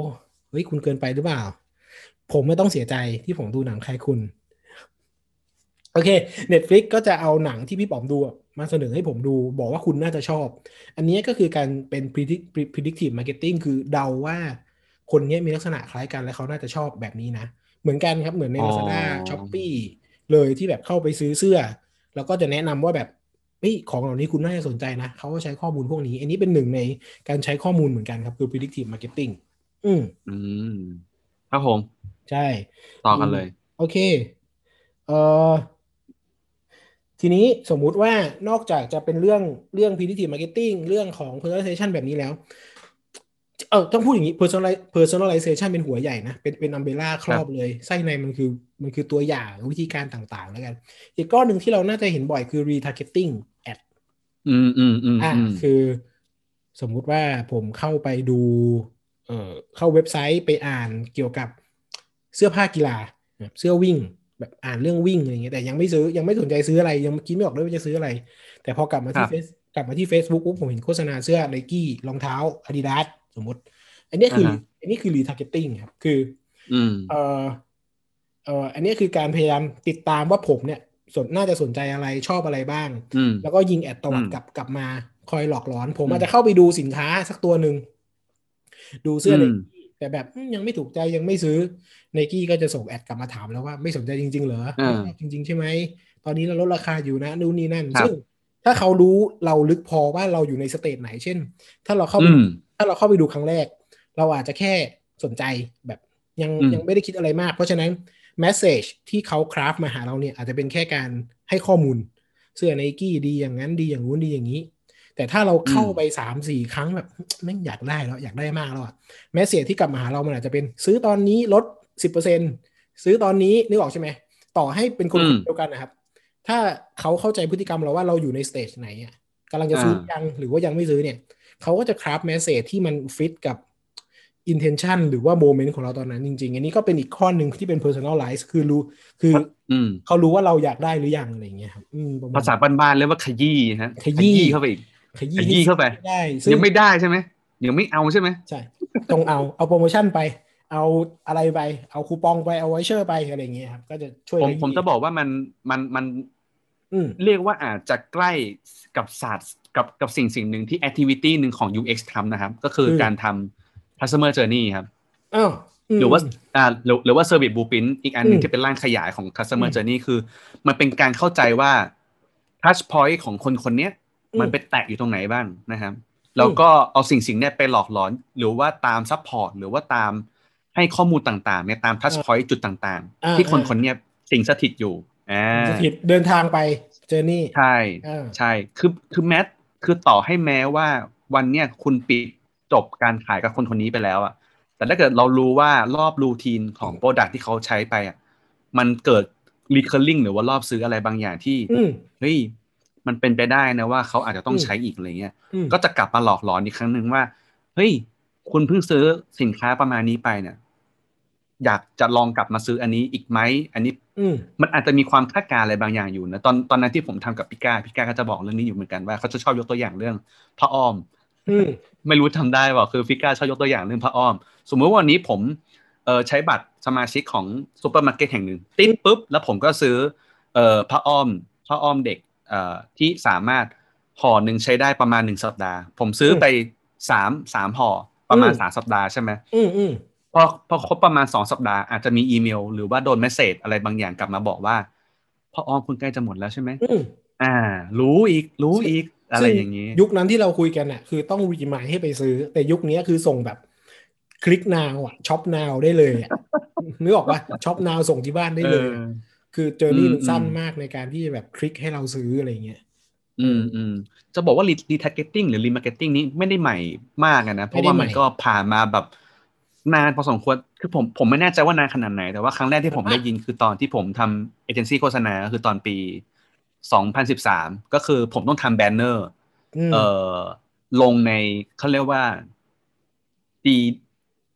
เฮ้ยคุณเกินไปหรือเปล่า ผมไม่ต้องเสียใจที่ผมดูหนังคล้ายคุณ โอเค Netflix ก็จะเอาหนังที่พี่ป๋อมดูอะมาเสนอให้ผมดูบอกว่าคุณน่าจะชอบ อันนี้ก็คือการเป็น predict- predictive marketing คือเดาว่าคนเนี้ยมีลักษณะคล้ายกันและเขาน่าจะชอบแบบนี้นะ เหมือนกันครับเหมือนในอ๋อ Lazada Shopee เลยที่แบบเข้าไปซื้อเสื้อ แล้วก็จะแนะนำว่าแบบเฮ้ยของเหล่านี้คุณน่าจะสนใจนะเขาก็ใช้ข้อมูลพวกนี้ อันนี้เป็นหนึ่งในการใช้ข้อมูลเหมือนกันครับ คือ predictive marketing อืมอืมครับผม ใช่ ต่อกันเลย โอเคเอ่อทีนี้สมมุติว่านอกจากจะเป็นเรื่องเรื่อง predictive marketing เรื่องของ personalization แบบนี้แล้ว เออต้องพูดอย่างนี้ personalize personalization เป็นหัวใหญ่นะ เป็นเป็นอัมเบล่าครอบเลย ไส้ในมันคือมันคือตัวอย่างวิธีการต่างๆ แล้วกัน อีกก้อนหนึ่งที่เราน่าจะเห็นบ่อยคือ retargeting ad อืมอืมอืมอ่าอืมคือสมมุติว่าผมเข้าไปดูเอ่อเข้าเว็บไซต์ไปอ่านเกี่ยวกับเสื้อผ้ากีฬาแบบเสื้อวิ่งแบบอ่านเรื่องวิ่งอะไรเงี้ยแต่ยังไม่ซื้อยังไม่สนใจซื้ออะไรยังคิดไม่ออกด้วยว่าจะซื้ออะไร แต่พอกลับมาที่เฟซกลับมาที่ Facebook ปุ๊บผมเห็นโฆษณาเสื้อไนกี้รองเท้า Adidas ส มมติอันเนี้ยคืออาฮะอันนี้คือ retargeting ครับ คืออืมเอ่อเอ่ออันเนี้ยคือการพยายามติดตามว่าผมเนี่ยสนน่าจะสนใจอะไรชอบอะไรบ้างอืมแล้วก็ยิงแอดตวัดอืมกลับกลับมาคอยหลอกหลอนผมอืมอาจจะเข้าไปดูสินค้าสักตัวหนึ่ง ดูเสื้ออืในมแต่แบบอืมยังไม่ถูกใจยังไม่ซื้อไนกี้ก็จะส่งแอดกลับมาถามแล้วว่าไม่สนใจจริง ๆ เหรออ่าไม่ชอบจริง ๆ ใช่ไหม ตอนนี้เราลดราคาอยู่นะนู่นนี่นั่นครับซึ่งถ้าเขารู้เราลึกพอว่าเราอยู่ในสเตจไหน เช่น ถ้าเราเข้าไปอืม ถ้าเราเข้าไปดูครั้งแรก เราอาจจะแค่สนใจแบบยังอืมยังไม่ได้คิดอะไรมาก เพราะฉะนั้น message ที่เขาคราฟมาหาเราเนี่ยอาจจะเป็นแค่การให้ข้อมูล เสื้อไนกี้ดีอย่างนั้นดีอย่างนู้นดีอย่างนี้ แต่ถ้าเราเข้าไปสามสี่ครั้งแบบแม่งอยากได้แล้วอยากได้มากแล้วอะ message ที่กลับมาหาเรามันอาจจะเป็นซื้อตอนนี้ลดสิบเปอร์เซ็นซื้อตอนนี้นึกออกใช่ไหมต่อให้เป็นคนอืมเดียวกันนะครับ ถ้าเขาเข้าใจพฤติกรรมเราว่าเราอยู่ใน stage ไหนอะกำลังจะซื้ออ่ายังหรือว่ายังไม่ซื้อเนี่ย เขาก็จะคราฟแมสเซจที่มันฟิตกับ intention หรือว่า moment ของเราตอนนั้นจริง ๆ อันนี้ก็เป็นอีกข้อหนึ่งที่เป็น personalize คือรู้คืออืมเขารู้ว่าเราอยากได้หรือยังอะไรอย่างเงี้ยครับอืมประมาณภาษาบ้านๆเรียกว่าขยี้ฮะขยี้เข้าไปอีกขยี้ขยี้เข้าไปให้ได้ซึ่ยังไม่ได้ใช่ไหมยังไม่เอาใช่ไหมใช่จงเอาเอาโปรโมชั่นไป เอาอะไรไป เอาคูปองไปเอาไวเชอร์ไปอะไรอย่างเงี้ยครับก็จะช่วยผมได้ผมจะบอกว่ามันมันมันอืมเรียกว่าอาจจะใกล้กับศาสตร์ กับกับสิ่งสิ่งหนึ่งที่ activity หนึ่งของ UX ทำนะครับ ก็คือการทำ customer journey ครับอ้าวมหรือว่าอ่าหรือหรือว่า service blueprint อีกอันหนึ่อืงมที่เป็นร่างขยายของ customer อืม journey คือ มันเป็นการเข้าใจว่า touch point ของคนคนเนี้ยอืมมันไปแตะอยู่ตรงไหนบ้างนะครับ แล้วก็เอาสิ่งสิ่งเนี้ยไปหลอกหลอน หรือว่าตาม support หรือว่าตามให้ข้อมูลต่างๆในตาม touch point จุดต่างอ่าๆที่คนอ่าคนเนี้ยสิงสถิตอยู่อ่าสถิตเดินทางไปเจอร์นี่ใช่อ่าใช่คือคือแม้ คือต่อให้แม้ว่าวันเนี้ยคุณปิดจบการขายกับคนคนนี้ไปแล้วอะแต่ถ้าเกิดเรารู้ว่ารอบรูทีนของโปรดักที่เขาใช้ไปอะมันเกิด recurring หรือว่ารอบซื้ออะไรบางอย่างที่อืมเฮ้ยมันเป็นไปได้นะว่าเขาอาจจะต้องอืมใช้อีกอะไรเงี้ยอืมก็จะกลับมาหลอกหลอนอีกครั้งหนึ่งว่า เฮ้ย คุณเพิ่งซื้อสินค้าประมาณนี้ไปเนี่ย อยากจะลองกลับมาซื้ออันนี้อีกไหม อันนี้อื มมันอาจจะมีความคาดการณ์อะไรบางอย่างอยู่นะตอนตอนนั้นที่ผมทำกับพี่ก้าพี่ก้าก็จะบอกเรื่องนี้อยู่เหมือนกันว่าเขาจะชอบยกตัวอย่างเรื่องพระอ้อมอืมไม่รู้ทำได้เปล่าคือพี่ก้าชอบยกตัวอย่างเรื่องพระอ้อม สมมติว่าวันนี้ผมเออใช้บัตรสมาชิกของซูเปอร์มาร์เก็ตแห่งหนึ่งติดปุ๊บแล้วผมก็ซื้อเอ่อผ้าอ้อมผ้าอ้อมเด็กเอ่อที่สามารถห่อหนึ่งใช้ได้ประมาณหนึ่งสัปดาห์ ผมซื้อไปสามสามห่อประมาณอืมสามสัปดาห์ใช่ไหมอืมอืม พอพอครบประมาณสองสัปดาห์อาจจะมีอีเมล หรือว่าโดน message อะไรบางอย่างกลับมาบอกว่าผ้าอ้อมคุณใกล้จะหมดแล้วใช่ไหมอืมอ่า รู้อีก รู้อีก อะไรอย่างนี้นี้ ยุคนั้นที่เราคุยกันน่ะ คือต้อง remind ให้ไปซื้อ แต่ยุคนี้คือส่งแบบclick now อะ shop now ได้เลยอะนึกออกว่า shop now ส่งที่บ้านได้เลยเออคือเจอร์นี่อืมมันสั้นอืมมากในการที่จะแบบคลิกให้เราซื้ออะไรเงี้ยอืมอืมจะบอกว่า retargeting หรือ remarketing นี้ไม่ได้ใหม่มากอะนะ เพราะว่ามันก็ผ่านมาแบบ นานพอสมควรคือผมผมไม่แน่ใจว่านานขนาดไหน แต่ว่าครั้งแรกที่ผมได้ยินคือตอนที่ผมทำเอเจนซี่โฆษณาคือตอนปี 2013 ก็คือผมต้องทำ bannerอืมเอ่อลงในเขาเรียกว่า G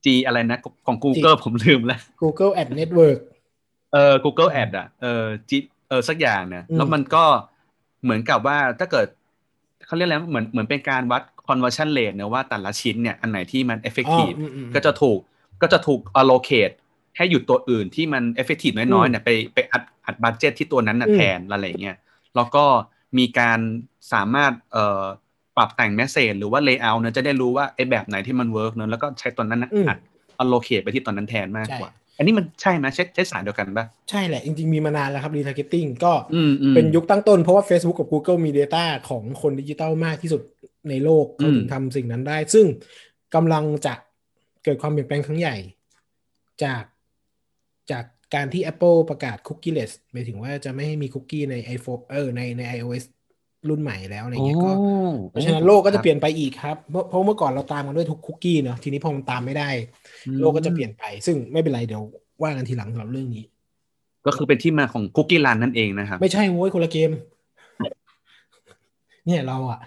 G อะไรนะของ Google ผมลืมแล้ว Google Ad Network เออ Google Ad อะเออจิเออสักอย่างเนี่ยอืมแล้วมันก็เหมือนกับว่าถ้าเกิดเขาเรียกอะไรเหมือนเหมือนเป็นการวัด conversion rate เนี่ยว่าแต่ละชิ้นเนี่ยอันไหนที่มันอ๋อ effective อืมอืมก็จะถูกก็จะถูก allocate ให้หยุดตัวอื่นที่มัน effective น้อยๆเนี่ยไปไปอัดอัดบัตเจตที่ตัวนั้นน่ะอืมแทนอะไรเงี้ยแล้วก็มีการสามารถเอ่อปรับแต่ง message หรือว่า layout เนี่ยจะได้รู้ว่าไอ้แบบไหนที่มัน work เนอะแล้วก็ใช้ตัวนั้นนะอืมอัด allocate ไปที่ตัวนั้นแทนมากใช่กว่าอันนี้มันใช่ไหมใช้ใช้สารเดียวกันปะใช่แหละ จริง ๆ มีมานานแล้วครับ retargeting ก็อืมอืมเป็นยุคตั้งต้นเพราะว่า Facebook กับ Google มี Data ของคนดิจิตอลมากที่สุด ในโลกเขาอืมถึงทำสิ่งนั้นได้ ซึ่งกำลังจะเกิดความเปลี่ยนแปลงครั้งใหญ่ จากจากการที่ Apple ประกาศ cookieless หมายถึงว่าจะไม่ให้มีคุกกี้ใน iPhone เออในใน iOS รุ่นใหม่แล้วอะไรเงี้ยก็โอ้เพราะฉะนั้นโลกก็จะครับเปลี่ยนไปอีกครับเพราะเพราะเมื่อก่อนเราตามกันด้วยทุกคุกกี้เนาะทีนี้พอมันตามไม่ได้ โลกก็จะเปลี่ยนไป ซึ่งไม่เป็นไรเดี๋ยวว่ากันทีหลังสำหรับเรื่องนี้ ก็คือเป็นที่มาของคุกกี้รันนั่นเองนะครับ ไม่ใช่โว้ยคนละเกม เนี่ยเราอะ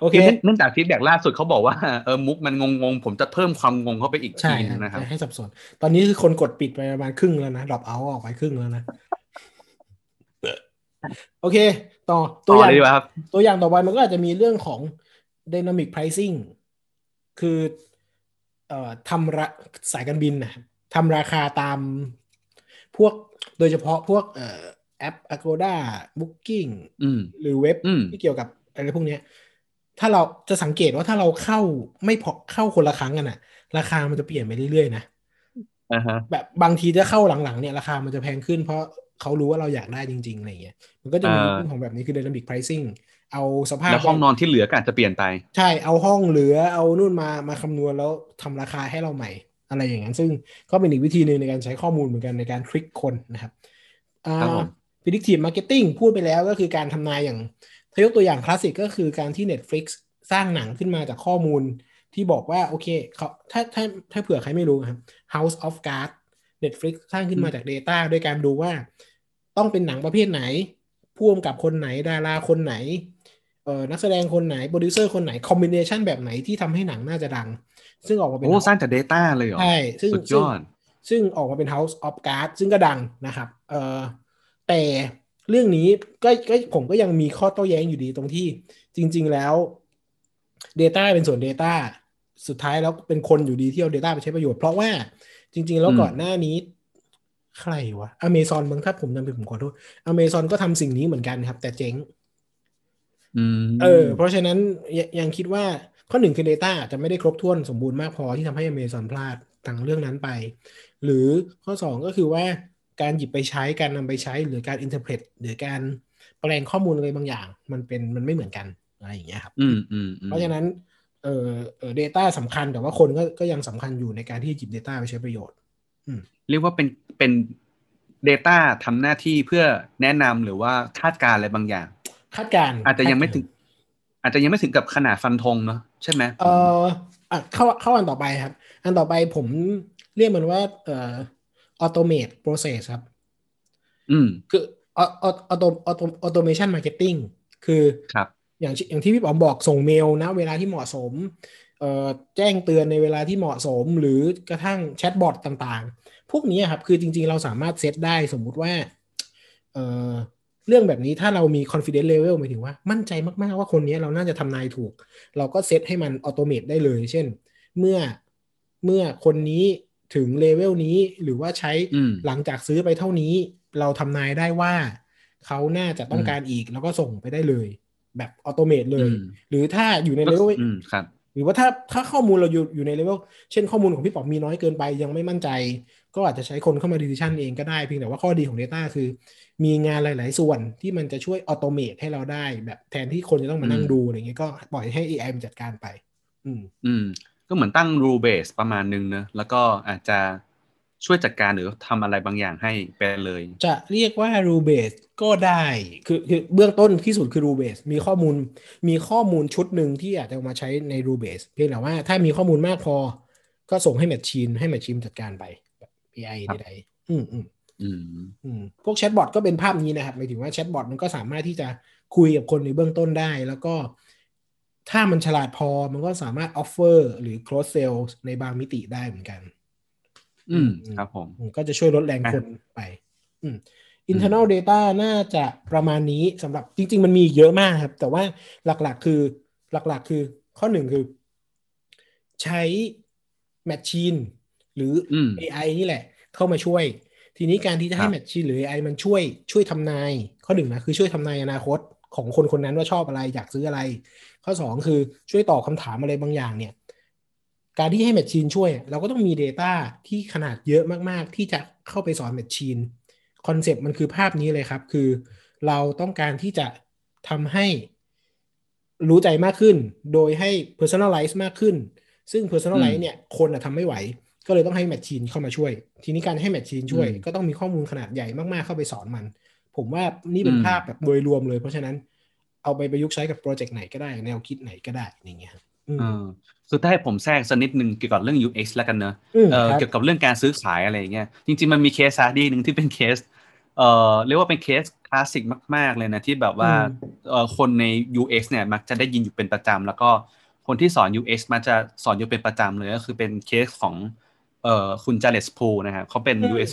โอเคคือเนื่องเนื่องจาก feedback ล่าสุดเขาบอกว่าเออมุกมันงงๆ ผมจะเพิ่มความงงเข้าไปอีกใช่ทีคนึรับงนะครับจะให้สับสน ตอนนี้คือคนกดปิดไปประมาณครึ่งแล้วนะดรอปเอาออกไปครึ่งแล้วนะ โอเค ต่อตัต่วออย่างเลยดีกว่าครับตัวอย่างต่อไปมันก็อาจจะมีเรื่องของ dynamic pricing คือเอ่อทำระสายการบินนะครับทำราคาตามพวกโดยเฉพาะพวกเอ่อแอป Agoda Booking อืมหรือเว็บอืมที่เกี่ยวกับอะไรพวกเนี้ย ถ้าเราจะสังเกตว่าถ้าเราเข้าไม่พอเข้าคนละครั้งกันอะราคามันจะเปลี่ยนไปเรื่อยๆนะอ่าฮะแบบบางทีจะเข้าหลังๆเนี่ยราคามันจะแพงขึ้นเพราะเขารู้ว่าเราอยากได้จริงๆอะไรเงี้ยมันก็จะมีอ่าเรื่องของแบบนี้คือ dynamic pricing เอาสภาพแล้วห้องนอนที่เหลือก็อาจจะเปลี่ยนไป ใช่เอาห้องเหลือเอานู่นมามาคำนวณแล้วทำราคาให้เราใหม่ อะไรอย่างนั้น ซึ่งก็เป็นอีกวิธีหนึ่งในการใช้ข้อมูลเหมือนกันในการทริคคนนะครับอ่าครับผม predictive marketing พูดไปแล้วก็คือการทำนายอย่าง ถ้ายกตัวอย่างคลาสสิกก็คือการที่ Netflix สร้างหนังขึ้นมาจากข้อมูลที่บอกว่าโอเคเขาถ้าถ้าถ้าเผื่อใครไม่รู้ครับ House of Cards Netflix สร้างขึ้นมาจาก Data ด้วยการดูว่าต้องเป็นหนังประเภทไหนพ่วงกับคนไหนดาราคนไหนเอ่อนักแสดงคนไหนโปรดิวเซอร์คนไหน combination แบบไหนที่ทำให้หนังน่าจะดัง ซึ่งออกมาเป็นโอ้สร้างจาก Data เลยเหรอ ใช่ ซึ่งสุดยอดซึ่งซึ่งออกมาเป็น House of Cards ซึ่งก็ดังนะครับเอ่อแต่ เรื่องนี้ก็ก็ผมก็ยังมีข้อโต้แย้งอยู่ดีตรงที่จริง ๆแล้ว Data เป็นส่วน Data สุดท้ายแล้วเป็นคนอยู่ดีที่เอา Data ไปใช้ประโยชน์เพราะว่าจริง ๆ แล้วอืมก่อนหน้านี้ ใครวะอเมซอนบางถ้าผมจำผิดผมขอโทษอเมซอนก็ทำสิ่งนี้เหมือนกันครับ แต่เจ๊งอืมเออ เพราะฉะนั้นยยังคิดว่าข้อหนึ่งคือ Data อาจจะไม่ได้ครบถ้วนสมบูรณ์มากพอที่ทำให้ Amazon พลาดทางเรื่องนั้นไป หรือข้อสองก็คือว่า การหยิบไปใช้การนำไปใช้หรือการ interpret หรือการแปลงข้อมูลอะไรบางอย่าง มันเป็นมันไม่เหมือนกันอะไรอย่างเงี้ยครับอืมอืมอืมเพราะฉะนั้นเอ่อเอ่อ data สำคัญแต่ว่าคนก็ก็ยังสำคัญอยู่ในการที่หยิบ Data ไปใช้ประโยชน์เรียกว่าเป็นเป็น Data ทำหน้าที่เพื่อแนะนำหรือว่าคาดการณ์อะไรบางอย่าง คาดการณ์อาจจะยังไม่คาดถึกางรณ์อาจจะยังไม่ถึงกับขนาดฟันธงเนาะใช่ไหมเอ่ออะเข้าเข้าอันต่อไปครับ อันต่อไปผมเรียกมันว่า เอ่อ automate process ครับ อืม คืออ auto auto automation marketing คือครับอย่างที่อย่างที่พี่ป๋อมบอกส่งเมลนะเวลาที่เหมาะสมเอ่อแจ้งเตือนในเวลาที่เหมาะสมหรือกระทั่ง chatbot ต่างๆ พวกนี้ครับคือจริง ๆ เราสามารถเซตได้สมมุติว่าเอ่อเรื่องแบบนี้ถ้าเรามี confidence level หมายถึงว่ามั่นใจมากๆว่าคนนี้เราน่าจะทำนายถูก เราก็เซตให้มัน automate ได้เลย เช่น เมื่อเมื่อคนนี้ ถึงเลเวลนี้หรือว่าใช้อืมหลังจากซื้อไปเท่านี้ เราทำนายได้ว่า เขาน่าจะต้องการอีกแล้วก็ส่งไปได้เลย แบบ automate เลยอืมหรือถ้าอยู่ใน level อืมครับหรือว่าถ้าถ้าข้อมูลเราอยู่อยู่ในเลเวลเช่นข้อมูลของพี่ป๋อมมีน้อยเกินไปยังไม่มั่นใจ ก็อาจจะใช้คนเข้ามา decision เองก็ได้เพียงแต่ว่าข้อดีของ Data คือ มีงานหลาย ๆ ส่วนที่มันจะช่วยออโตเมตให้เราได้ แบบแทนที่คนจะต้องมานั่งอืมดูอะไรเงี้ยก็ปล่อยให้ AI มันจัดการไป อืมอืม ก็เหมือนตั้ง rule base ประมาณนึงเนอะแล้วก็อาจจะช่วยจัดการหรือทำอะไรบางอย่างให้ไปเลย จะเรียกว่า rule base ก็ได้ คือคือเบื้องต้นที่สุดคือ rule base มีข้อมูลมีข้อมูลชุดหนึ่งที่อาจจะเอามาใช้ใน rule base เพียงแต่ว่าถ้ามีข้อมูลมากพอ ก็ส่งให้ machine ให้ machine จัดการไปแบบ AI ครับใดๆอืมอืมอืมอืมพวกแชทบอทก็เป็นภาพนี้นะครับหมายถึงว่าแชทบอทมันก็สามารถที่จะคุยกับคนในเบื้องต้นได้ แล้วก็ ถ้ามันฉลาดพอมันก็สามารถ offer หรือ close sale ในบางมิติได้เหมือนกัน อืมอืมครับผมอืมก็จะช่วยลดแรงอะคนไป อืม internal data น่าจะประมาณนี้สำหรับจริง ๆ มันมีอีกเยอะมากครับ แต่ว่าหลักๆคือหลักๆ คือข้อหนึ่งคือ ใช้ machine หรืออืม AI นี่แหละ เข้ามาช่วย ทีนี้การที่จะให้ครับ machine หรือ AI มันช่วยช่วยทำนาย ข้อหนึ่งนะคือช่วยทำนายอนาคตของคนคนนั้นว่าชอบอะไรอยากซื้ออะไร ข้อสองคือช่วยตอบคำถามอะไรบางอย่างเนี่ยการที่ให้ machine ช่วย เราก็ต้องมี Data ที่ขนาดเยอะมากๆ ที่จะเข้าไปสอน machine concept มันคือภาพนี้เลยครับ คือเราต้องการที่จะทำให้รู้ใจมากขึ้น โดยให้ personalize มากขึ้น ซึ่ง personalize อืมเนี่ยคนอะทำไม่ไหว ก็เลยต้องให้ machine เข้ามาช่วย ทีนี้การให้ machine ช่วยอืมก็ต้องมีข้อมูลขนาดใหญ่มากๆเข้าไปสอนมัน ผมว่านี่เป็นอืมภาพแบบโดยรวมเลย เพราะฉะนั้น เอาไปประยุกต์ใช้กับ project ไหนก็ได้ แนวคิดไหนก็ได้อย่างเงี้ยครับอืมเออคือถ้าให้ผมแทรกสักนิดนึงเกี่ยวกับเรื่อง UX แล้วกันเนอะอืมเออครับเกี่ยวกับเรื่องการซื้อขายอะไรอย่างเงี้ยจริงๆมันมี case study หนึ่งที่เป็นเคสเออเรียกว่าเป็นเคสคลาสสิกมาก ๆ เลยนะที่แบบว่าอืมเออคนใน UX เนี่ยมักจะได้ยินอยู่เป็นประจำแล้วก็คนที่สอน UX มักจะสอนอยู่เป็นประจำเลยก็คือเป็นเคสของเอ่อคุณ Jared Spool นะครับเขาเป็น UX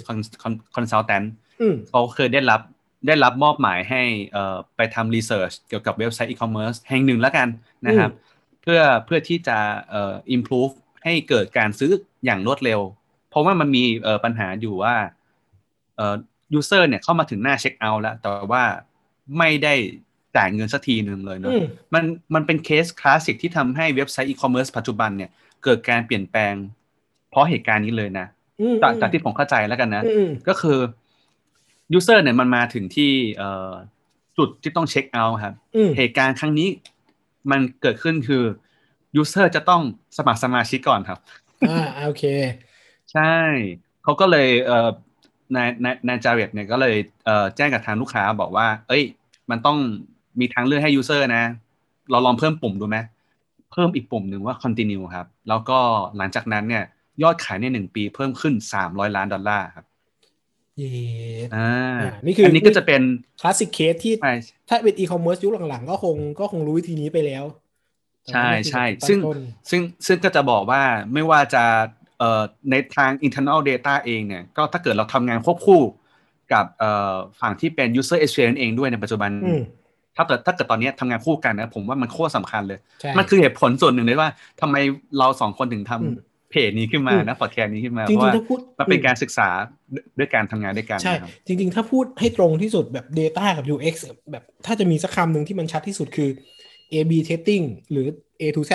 consultant อืมเขาเคยได้รับ ได้รับมอบหมายให้เอ่อไปทำ research เกี่ยวกับเว็บไซต์อีคอมเมิร์ซแห่งหนึ่งแล้วกันนะครับ เพื่อเพื่อที่จะเอ่อ improve ให้เกิดการซื้ออย่างรวดเร็ว เพราะว่ามันมีเอ่อปัญหาอยู่ว่าเอ่อ user เนี่ยเข้ามาถึงหน้าเช็คเอาท์แล้ว แต่ว่าไม่ได้จ่ายเงินสักทีหนึ่งเลยเนอะอืมมันมันเป็นเคสคลาสสิกที่ทำให้เว็บไซต์อีคอมเมิร์ซปัจจุบันเนี่ยเกิดการเปลี่ยนแปลง เพราะเหตุการณ์นี้เลยนะอืมจากจากที่ผมเข้าใจแล้วกันนะอื มก็คือ user เนี่ยมันมาถึงที่เอ่อจุดที่ต้องเช็คเอาท์ครับอืมเหตุการณ์ครั้งนี้มันเกิดขึ้นคือ user จะต้องสมัครสมาชิกก่อนครับ อ่าโอเค ใช่ เขาก็เลยเอ่อนายนายนายจาเวตเนี่ยก็เลยเอ่อแจ้งกับทางลูกค้าบอกว่า เอ้ย มันต้องมีทางเลือกให้ user นะ เราลองเพิ่มปุ่มดูไหมเพิ่มอีกปุ่มหนึ่งว่า continue ครับ แล้วก็หลังจากนั้นเนี่ยยอดขายในหนึ่งปีเพิ่มขึ้น 300 ล้านดอลลาร์ครับ เย้อ่าอ่านี่คืออันนี้ก็จะเป็น classic case ที่ใช่ถ้าเป็นอีคอมเมิร์ซยุคหลังๆ ก็คงก็คงรู้วิธีนี้ไปแล้ว ใช่ใช่แต่ว่านี่คือซึ่งต้นซึ่งซึ่งก็จะบอกว่าไม่ว่าจะเอ่อในทาง internal data เองเนี่ย ก็ถ้าเกิดเราทำงานควบคู่กับเอ่อฝั่งที่เป็น user experience เองด้วยในปัจจุบันอืมถ้าเกิดถ้าเกิดตอนเนี้ยทำงานคู่กันนะผมว่ามันโคตรสำคัญเลยใช่มันคือเหตุผลส่วนหนึ่งเลยว่าทำไมเราสองคนถึงทำอืม เพจนี้ขึ้นมาอืมนะพอดแคสต์นี้ขึ้นมาจเพริราะงว่าๆถ้าพูดมันเป็นการศึกษาด้วยการทำงานด้วยกันใช่นะครับจริง ๆ ถ้าพูดให้ตรงที่สุดแบบ Data กับ UX แบบถ้าจะมีสักคำหนึ่งที่มันชัดที่สุดคือ A/B testing หรือ A to Z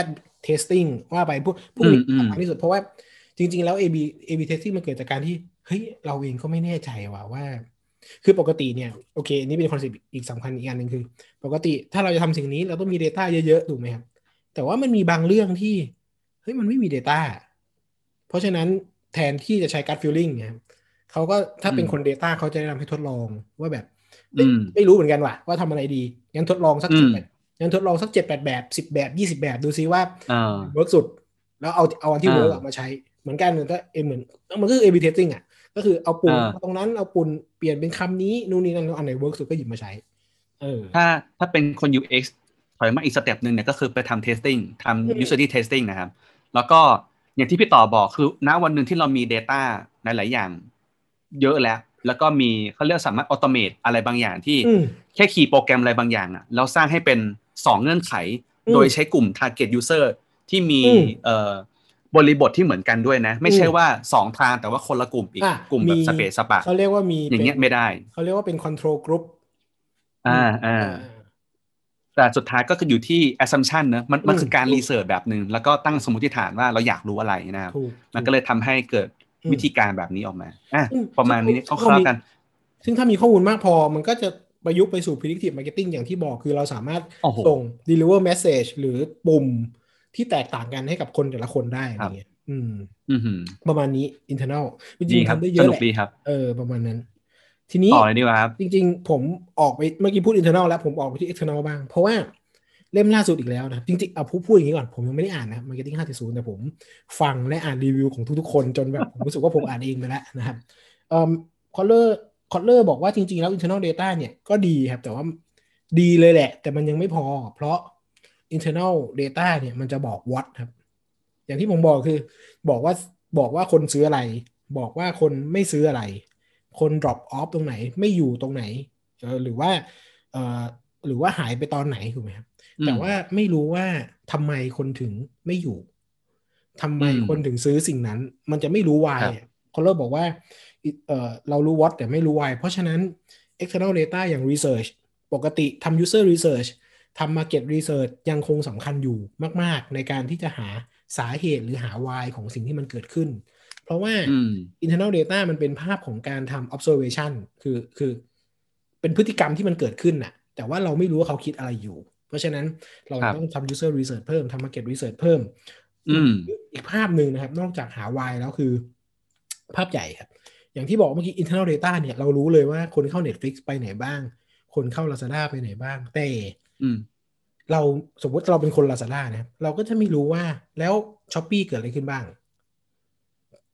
testing ว่าไปพวกพวกนี้อืมอืมสำคัญที่สุดเพราะว่าจริง ๆ แล้ว A/B A/B testing มันเกิดจากการที่เฮ้ยเราเองก็ไม่แน่ใจว่าว่า คือปกติเนี่ยโอเคอันนี้เป็นคอนเซ็ปต์อีกสำคัญอีกอันหนึ่งคือ ปกติถ้าเราจะทำสิ่งนี้เราต้องมี Data เยอะๆถูกไหมครับแต่ว่ามันมีบางเรื่องที่เฮ้ยมันไม่มี Data เพราะฉะนั้นแทนที่จะใช้ gut feeling เนี่ยครับเขาก็ถ้าเป็นอืมคน Data เขาจะแนะนำให้ทดลองว่าแบบเฮ้ยอืมไม่รู้เหมือนกันว่ะว่าทำอะไรดีงั้นทดลองสักเจ็ดมแบบงั้นทดลองสักเจ็ดแปดแบบสิบแบบยี่สิบแบบดูซิว่าอ่า work สุด แล้วเอาเอาอันที่อ่า work มาใช้เหมือนกันมันก็เอเหมือนมันก็คือ A/B testing อะก็คือเอาปุ่มอ่าตรงนั้นเอาปุ่มเปลี่ยนเป็นคำนี้นู่นนี่นั่นแล้วอันไหน work สุดก็หยิบมาใช้เออถ้าถ้าเป็นคน UX ถอยมาอีก step หนึ่งเนี่ยก็คือไปทำ testing ทำ user testing นะครับ แล้วก็ อย่างที่พี่ต่อบอกคือณวันหนึ่งที่เรามี Data หลาย ๆ อย่าง เยอะแล้ว แล้วก็มีเขาเรียกสามารถ automate อะไรบางอย่างที่อืมแค่ขีย์โปรแกรมอะไรบางอย่างอะแล้วสร้างให้เป็นสองเงื่อนไขอืมโดยใช้กลุ่ม target user ที่มีอืมเอ่อบริบทที่เหมือนกันด้วยนะ ไม่ใช่อืมว่าสองทางแต่ว่าคนละกลุ่มอีกอะกลุ่มแบบมีสเปซสปะเขาเรียกว่ามีอย่างเงี้ยป็นไม่ได้ เขาเรียกว่าเป็น control group อ่าอ่าอ่า แต่สุดท้ายก็คืออยู่ที่ assumption เนอะมันมันอืมคือการถูกรีเสิร์ชแบบหนึ่งแล้วก็ตั้งสมมติฐานว่าเราอยากรู้อะไรนะครับถูกมันก็เลยทำให้เกิดอืมวิธีการแบบนี้ออกมาอะอืมประมาณนี้ซึ่งคร่าวๆกัน ซึ่งถ้ามีข้อมูลมากพอมันก็จะประยุกต์ไปสู่ predictive marketing อย่างที่บอกคือเราสามารถโอ้โหส่ง deliver message หรือปุ่มที่แตกต่างกันให้กับคนแต่ละคนได้อะไรเงี้ยอืมอือหือประมาณนี้ internal จดีริงๆครับทำได้เยสอะนุแหกละดีครับเออประมาณนั้น ทีนี้ต่อเลยดีกว่าครับ จริง ๆ ผมออกไปเมื่อกี้พูด internal แล้วผมออกไปที่ external บ้าง เพราะว่าเล่มล่าสุดอีกแล้วนะจริงๆเอาพูดพูดอย่างนี้ก่อน ผมยังไม่ได้อ่านนะ marketing 5.0แต่ผมฟังและอ่านรีวิวของทุกๆคนจนแบบผมรู้สึกว่าผมอ่านเองไปแล้วนะครับเอ่อ Kotler Kotler บอกว่าจริง ๆ แล้ว internal data เนี่ยก็ดีครับ แต่ว่าดีเลยแหละ แต่มันยังไม่พอ เพราะ internal data เนี่ยมันจะบอก what ครับ อย่างที่ผมบอกคือ บอกว่าบอกว่าคนซื้ออะไร บอกว่าคนไม่ซื้ออะไร คน drop off ตรงไหนไม่อยู่ตรงไหนเออหรือว่าเออหรือว่าหายไปตอนไหนถูกไหมครับอืมแต่ว่าไม่รู้ว่าทำไมคนถึงไม่อยู่ทำไมอืมคนถึงซื้อสิ่งนั้น มันจะไม่รู้ why ครับคนเริ่มบอกว่าเออเรารู้ what แต่ไม่รู้ why เพราะฉะนั้น external data อย่าง research ปกติทำ user research ทำ market research ยังคงสำคัญอยู่มาก ๆ ในการที่จะหาสาเหตุหรือหา why ของสิ่งที่มันเกิดขึ้น เพราะว่าอืม internal data มันเป็นภาพของการทำ observation คือคือเป็นพฤติกรรมที่มันเกิดขึ้นน่ะ แต่ว่าเราไม่รู้ว่าเขาคิดอะไรอยู่ เพราะฉะนั้นเราครับต้องทำ user research เพิ่มทำ market research เพิ่มอืมอีกภาพหนึ่งนะครับ นอกจากหา why แล้วคือ ภาพใหญ่ครับ อย่างที่บอกเมื่อกี้ internal data เนี่ยเรารู้เลยว่าคนเข้า Netflix ไปไหนบ้าง คนเข้า Lazada ไปไหนบ้าง แต่อืมเราสมมติเราเป็นคน Lazada นะครับเราก็จะไม่รู้ว่าแล้ว s h อ p e e เกิดอะไรขึ้นบ้างเพ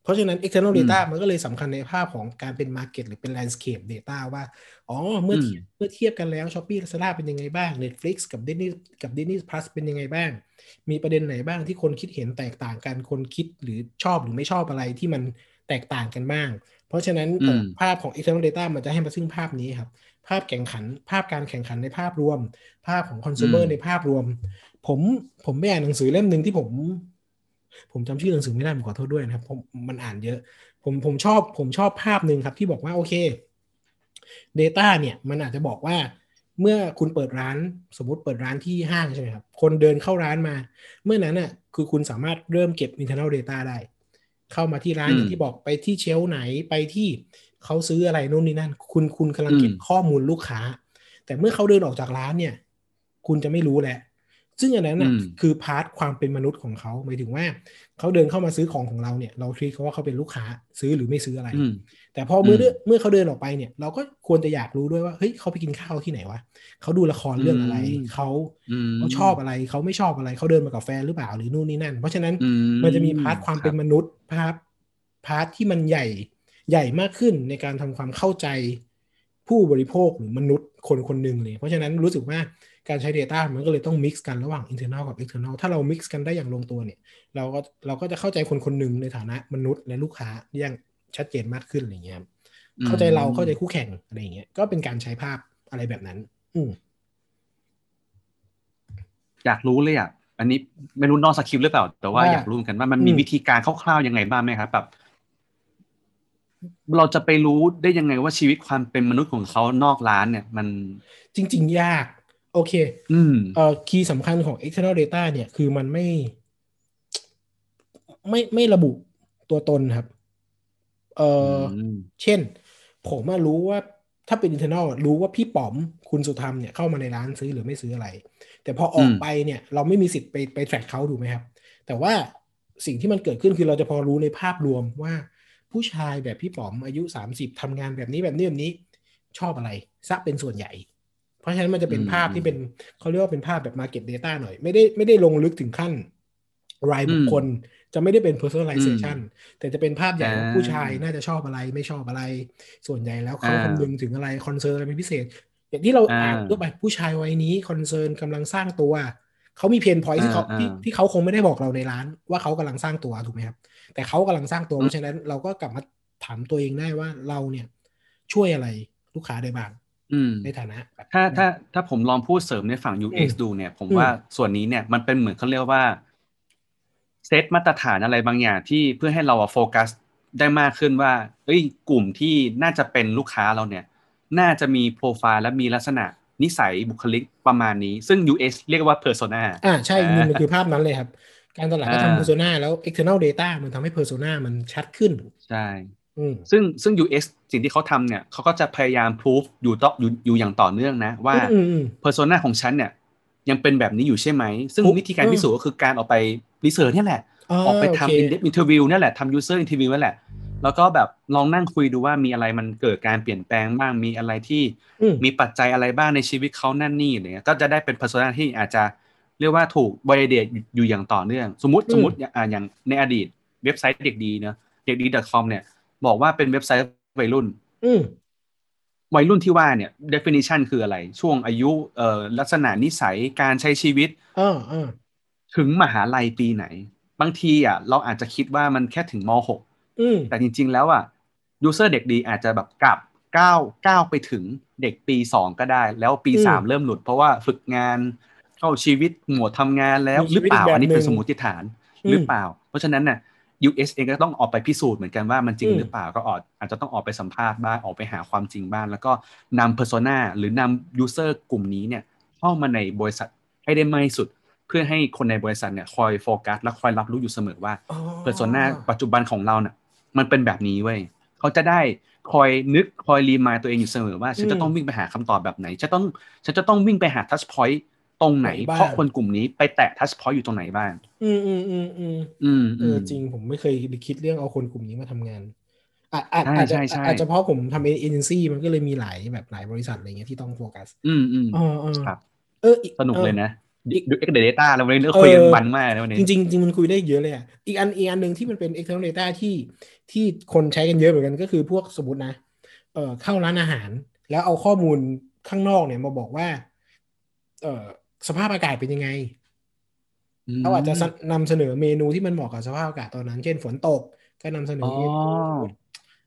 ราะฉะนั้น external อืม data มันก็เลยสำคัญในภาพของการเป็น market หรือเป็น landscape data ว่า อ๋อ เมื่อเทียบอืมเมื่อเทียบกันแล้ว Shopee Lazada เป็นยังไงบ้าง Netflix กับ Disney กับ Disney Plus เป็นยังไงบ้าง มีประเด็นไหนบ้างที่คนคิดเห็นแตกต่างกัน คนคิดหรือชอบหรือไม่ชอบอะไรที่มันแตกต่างกันบ้าง เพราะฉะนั้นอืมภาพของ external data มันจะให้มาซึ่งภาพนี้ครับ ภาพแข่งขัน ภาพการแข่งขันในภาพรวม ภาพของ consumer อืมในภาพรวม ผมผมไปอ่านหนังสือเล่มหนึ่งที่ผม ผมจำชื่อหนังสือไม่ได้ผมขอโทษด้วยนะครับผมมันอ่านเยอะ ผมผมชอบผมชอบภาพหนึ่งครับที่บอกว่าโอเค Data เนี่ยมันอาจจะบอกว่าเมื่อคุณเปิดร้านสมมุติเปิดร้านที่ห้างใช่ไหมครับ คนเดินเข้าร้านมา เมื่อนั้นน่ะคือคุณสามารถเริ่มเก็บ internal data ได้ เข้ามาที่ร้านอืมอย่างที่บอกไปที่ shelf ไหนไปที่เขาซื้ออะไรนู่นนี่นั่น คุณคุณกำลังเก็บอืมข้อมูลลูกค้า แต่เมื่อเขาเดินออกจากร้านเนี่ย คุณจะไม่รู้แหละ ซึ่งอันนั้นน่ะอืมคือ part ความเป็นมนุษย์ของเขาหมายถึงว่าเขาเดินเข้ามาซื้อของของเราเนี่ย เราทีเขาว่าเขาเป็นลูกค้าซื้อหรือไม่ซื้ออะไรอืมแต่พอเมื่ออืมเมื่อเขาเดินออกไปเนี่ย เราก็ควรจะอยากรู้ด้วยว่าเฮ้ยเขาไปกินข้าวที่ไหนวะเขาดูละครเรื่องอะไรอืมเขาอืมเขาชอบอะไรเขาไม่ชอบอะไรเขาเดินมากับแฟนหรือเปล่าหรือนู่นนี่นั่น เพราะฉะนั้นอืมันจะมี part ความเป็นรับมนุษย์ part part ที่มันใหญ่ใหญ่มากขึ้นในการทำความเข้าใจผู้บริโภคหรือมนุษย์คนคนหนึ่งเลย เพราะฉะนั้นรู้สึกว่า การใช้ Data มันก็เลยต้อง mix กันระหว่าง internal กับ external ถ้าเรา mix กันได้อย่างลงตัวเนี่ย เราก็เราก็จะเข้าใจคนคนหนึ่งในฐานะมนุษย์และลูกค้าอย่างชัดเจนมากขึ้นอะไรเงี้ยครับเข้าใจเราเข้าใจคู่แข่งอะไรอย่างเงี้ยก็เป็นการใช้ภาพอะไรแบบนั้น อืมอยากรู้เลยอะอันนี้ไม่รู้นอกสคริปต์หรือเปล่า แต่ว่าว่าอยากรู้เหมือนกันว่ามันมีอืมวิธีการคร่าวๆยังไงบ้างไหมครับแบบเราจะไปรู้ได้ยังไงว่าชีวิตความเป็นมนุษย์ของเขานอกร้านเนี่ย มันจริง ๆ ยาก โอเคอืมเอ่อคีย์สำคัญของ external data เนี่ย คือมันไม่ ไม่ไม่ระบุตัวตนครับ เอ่ออมเช่น ผมมารู้ว่าถ้าเป็น internal อะรู้ว่าพี่ป๋อมคุณสุธรรมเนี่ยเข้ามาในร้านซื้อหรือไม่ซื้ออะไร แต่พอออกอืมไปเนี่ย เราไม่มีสิทธิ์ไปไปแทร็กเขาถูกไหมครับ แต่ว่าสิ่งที่มันเกิดขึ้นคือเราจะพอรู้ในภาพรวมว่า ผู้ชายแบบพี่ป๋อมอายุ 30ทำงานแบบนี้แบบนี้แบบนี้ ชอบอะไรซะเป็นส่วนใหญ่ เพราะฉะนั้นมันจะเป็นอืมภาพที่เป็นเขาเรียกว่าเป็นภาพแบบ Market Data หน่อย ไม่ได้ไม่ได้ลงลึกถึงขั้น รายบุคคลจะไม่ได้เป็น personalization แต่จะเป็นภาพใหญ่ว่าอ่าผู้ชายน่าจะชอบอะไรไม่ชอบอะไร ส่วนใหญ่แล้วเขาอ่าคำนึงถึงอะไร concern อะไรเป็นพิเศษ อย่างที่เราอ่าอ่านทั่วไปผู้ชายวัยนี้ concern กำลังสร้างตัวเขามี pain point ที่เขาอ่าที่อ่าที่เขาคงไม่ได้บอกเราในร้าน ว่าเขากำลังสร้างตัวถูกไหมครับ แต่เขากำลังสร้างตัวอืมเพราะฉะนั้นเราก็กลับมาถามตัวเองได้ว่าเราเนี่ยช่วยอะไรลูกค้าได้บ้างอืม ในฐานะแบบถ้าถ้าถ้าผมลองพูดเสริมในฝั่ง UX อืมดูเนี่ยผมอืมว่าส่วนนี้เนี่ยมันเป็นเหมือนเขาเรียกว่าเซตมาตรฐานอะไรบางอย่างที่เพื่อให้เราอะโฟกัสได้มากขึ้นว่า เอ้ย กลุ่มที่น่าจะเป็นลูกค้าเราเนี่ย น่าจะมีโปรไฟล์และมีลักษณะนิสัยบุคลิกประมาณนี้ ซึ่ง UX เรียกว่า persona อ่าใช่อ่ามัมันคือภาพนั้นเลยครับ การตลาดก็อ่าทำ persona แล้ว external data มันทำให้ persona มันชัดขึ้น ใช่อืม ซึ่งซึ่ง UX สิ่งที่เขาทำเนี่ยเขาก็จะพยายาม proof อยู่ต่ออยู่อยู่อย่างต่อเนื่องนะ ว่าอืมอืม persona ของฉันเนี่ยยังเป็นแบบนี้อยู่ใช่ไหม ซึ่งปุ๊บวิธีการพิสูจน์ก็คือการออกไปresearch เนี่ยแหละอ๋อออกไปโอเคทำ in-depth interview นั่นแหละทำ user interview นั่นแหละ แล้วก็แบบลองนั่งคุยดูว่ามีอะไรมันเกิดการเปลี่ยนแปลงบ้าง มีอะไรที่อืมมีปัจจัยอะไรบ้างในชีวิตเขานั่นนี่อะไรเงี้ย ก็จะได้เป็น persona ที่อาจจะเรียกว่าถูก validate อยู่อย่างต่อเนื่อง สมมติอืมสมมติอ่าอย่างในอดีตเว็บไซต์เด็กดีเนอะเด็กดี .com เนี่ย บอกว่าเป็นเว็บไซต์วัยรุ่นอืมวัยรุ่นที่ว่าเนี่ย definition คืออะไร ช่วงอายุเอ่อลักษณะนิสัยการใช้ชีวิตอ่าอ่าถึงมหาลัยปีไหน บางทีอะ เราอาจจะคิดว่ามันแค่ถึงม .6 อืมแต่จริง ๆ แล้วอะ user เด็กดีอาจจะแบบกลับก้าวก้าวไปถึงเด็กปี2ก็ได้ แล้วปีอืม3เริ่มหลุดเพราะว่าฝึกงานเข้าชีวิตหมวดทำงานแล้วมีหรือเปล่าชีวิตอีกแบบอันนี้เป็นหนึ่งสมมติฐานอืมหรือเปล่า เพราะฉะนั้นน่ะ US เองก็ต้องออกไปพิสูจน์เหมือนกันว่ามันจริงอืมหรือเปล่าก็ออกอาจจะต้องออกไปสัมภาษณ์บ้างออกไปหาความจริงบ้างแล้วก็นำ persona หรือนำ user กลุ่มนี้เนี่ยเข้ามาในบริษัทให้ได้มากที่สุด เพื่อให้คนในบริษัทเนี่ยคอยโฟกัสและคอยรับรู้อยู่เสมอว่าอ๋อ persona ปัจจุบันของเราเนี่ยมันเป็นแบบนี้เว้ยเขาจะได้คอยนึกคอย remind ตัวเองอยู่เสมอว่าฉันอืมจะต้องวิ่งไปหาคำตอบแบบไหนฉันต้องฉันจะต้องวิ่งไปหา touchpoint ตรงไหนไหนบ้างเพราะคนกลุ่มนี้ไปแตะ touchpoint อยู่ตรงไหนบ้าง อืมอืมอืมอืมอืมเออือมจริงผมไม่เคยคิดเรื่องเอาคนกลุ่มนี้มาทำงานอาจอาจใช่อาจจะใช่ใช่อาจจะเพราะผมทำเอเจนซี่มันก็เลยมีหลายแบบหลายบริษัทอะไรเงี้ยที่ต้องโฟกัส อืมอืมเออเออครับเอออีสนุกเลยนะอีกดูเอ็กเดต้าแล้ววันนี้เรื่องคุยกันมันมากนะวันนี้จริงๆจริงมันคุยได้เยอะเลยอะอีกอันอีกอันหนึ่งที่มันเป็น external data ที่ที่คนใช้กันเยอะเหมือนกันก็คือพวกสมมตินะเอ่อเข้าร้านอาหาร แล้วเอาข้อมูลข้างนอกเนี่ยมาบอกว่า เอ่อ สภาพอากาศเป็นยังไงเราอาจจะสนำเสนอเมนูที่มันเหมาะกับสภาพอากาศตอนนั้น เช่นฝนตกก็นำเสนอเมนูอ๋อ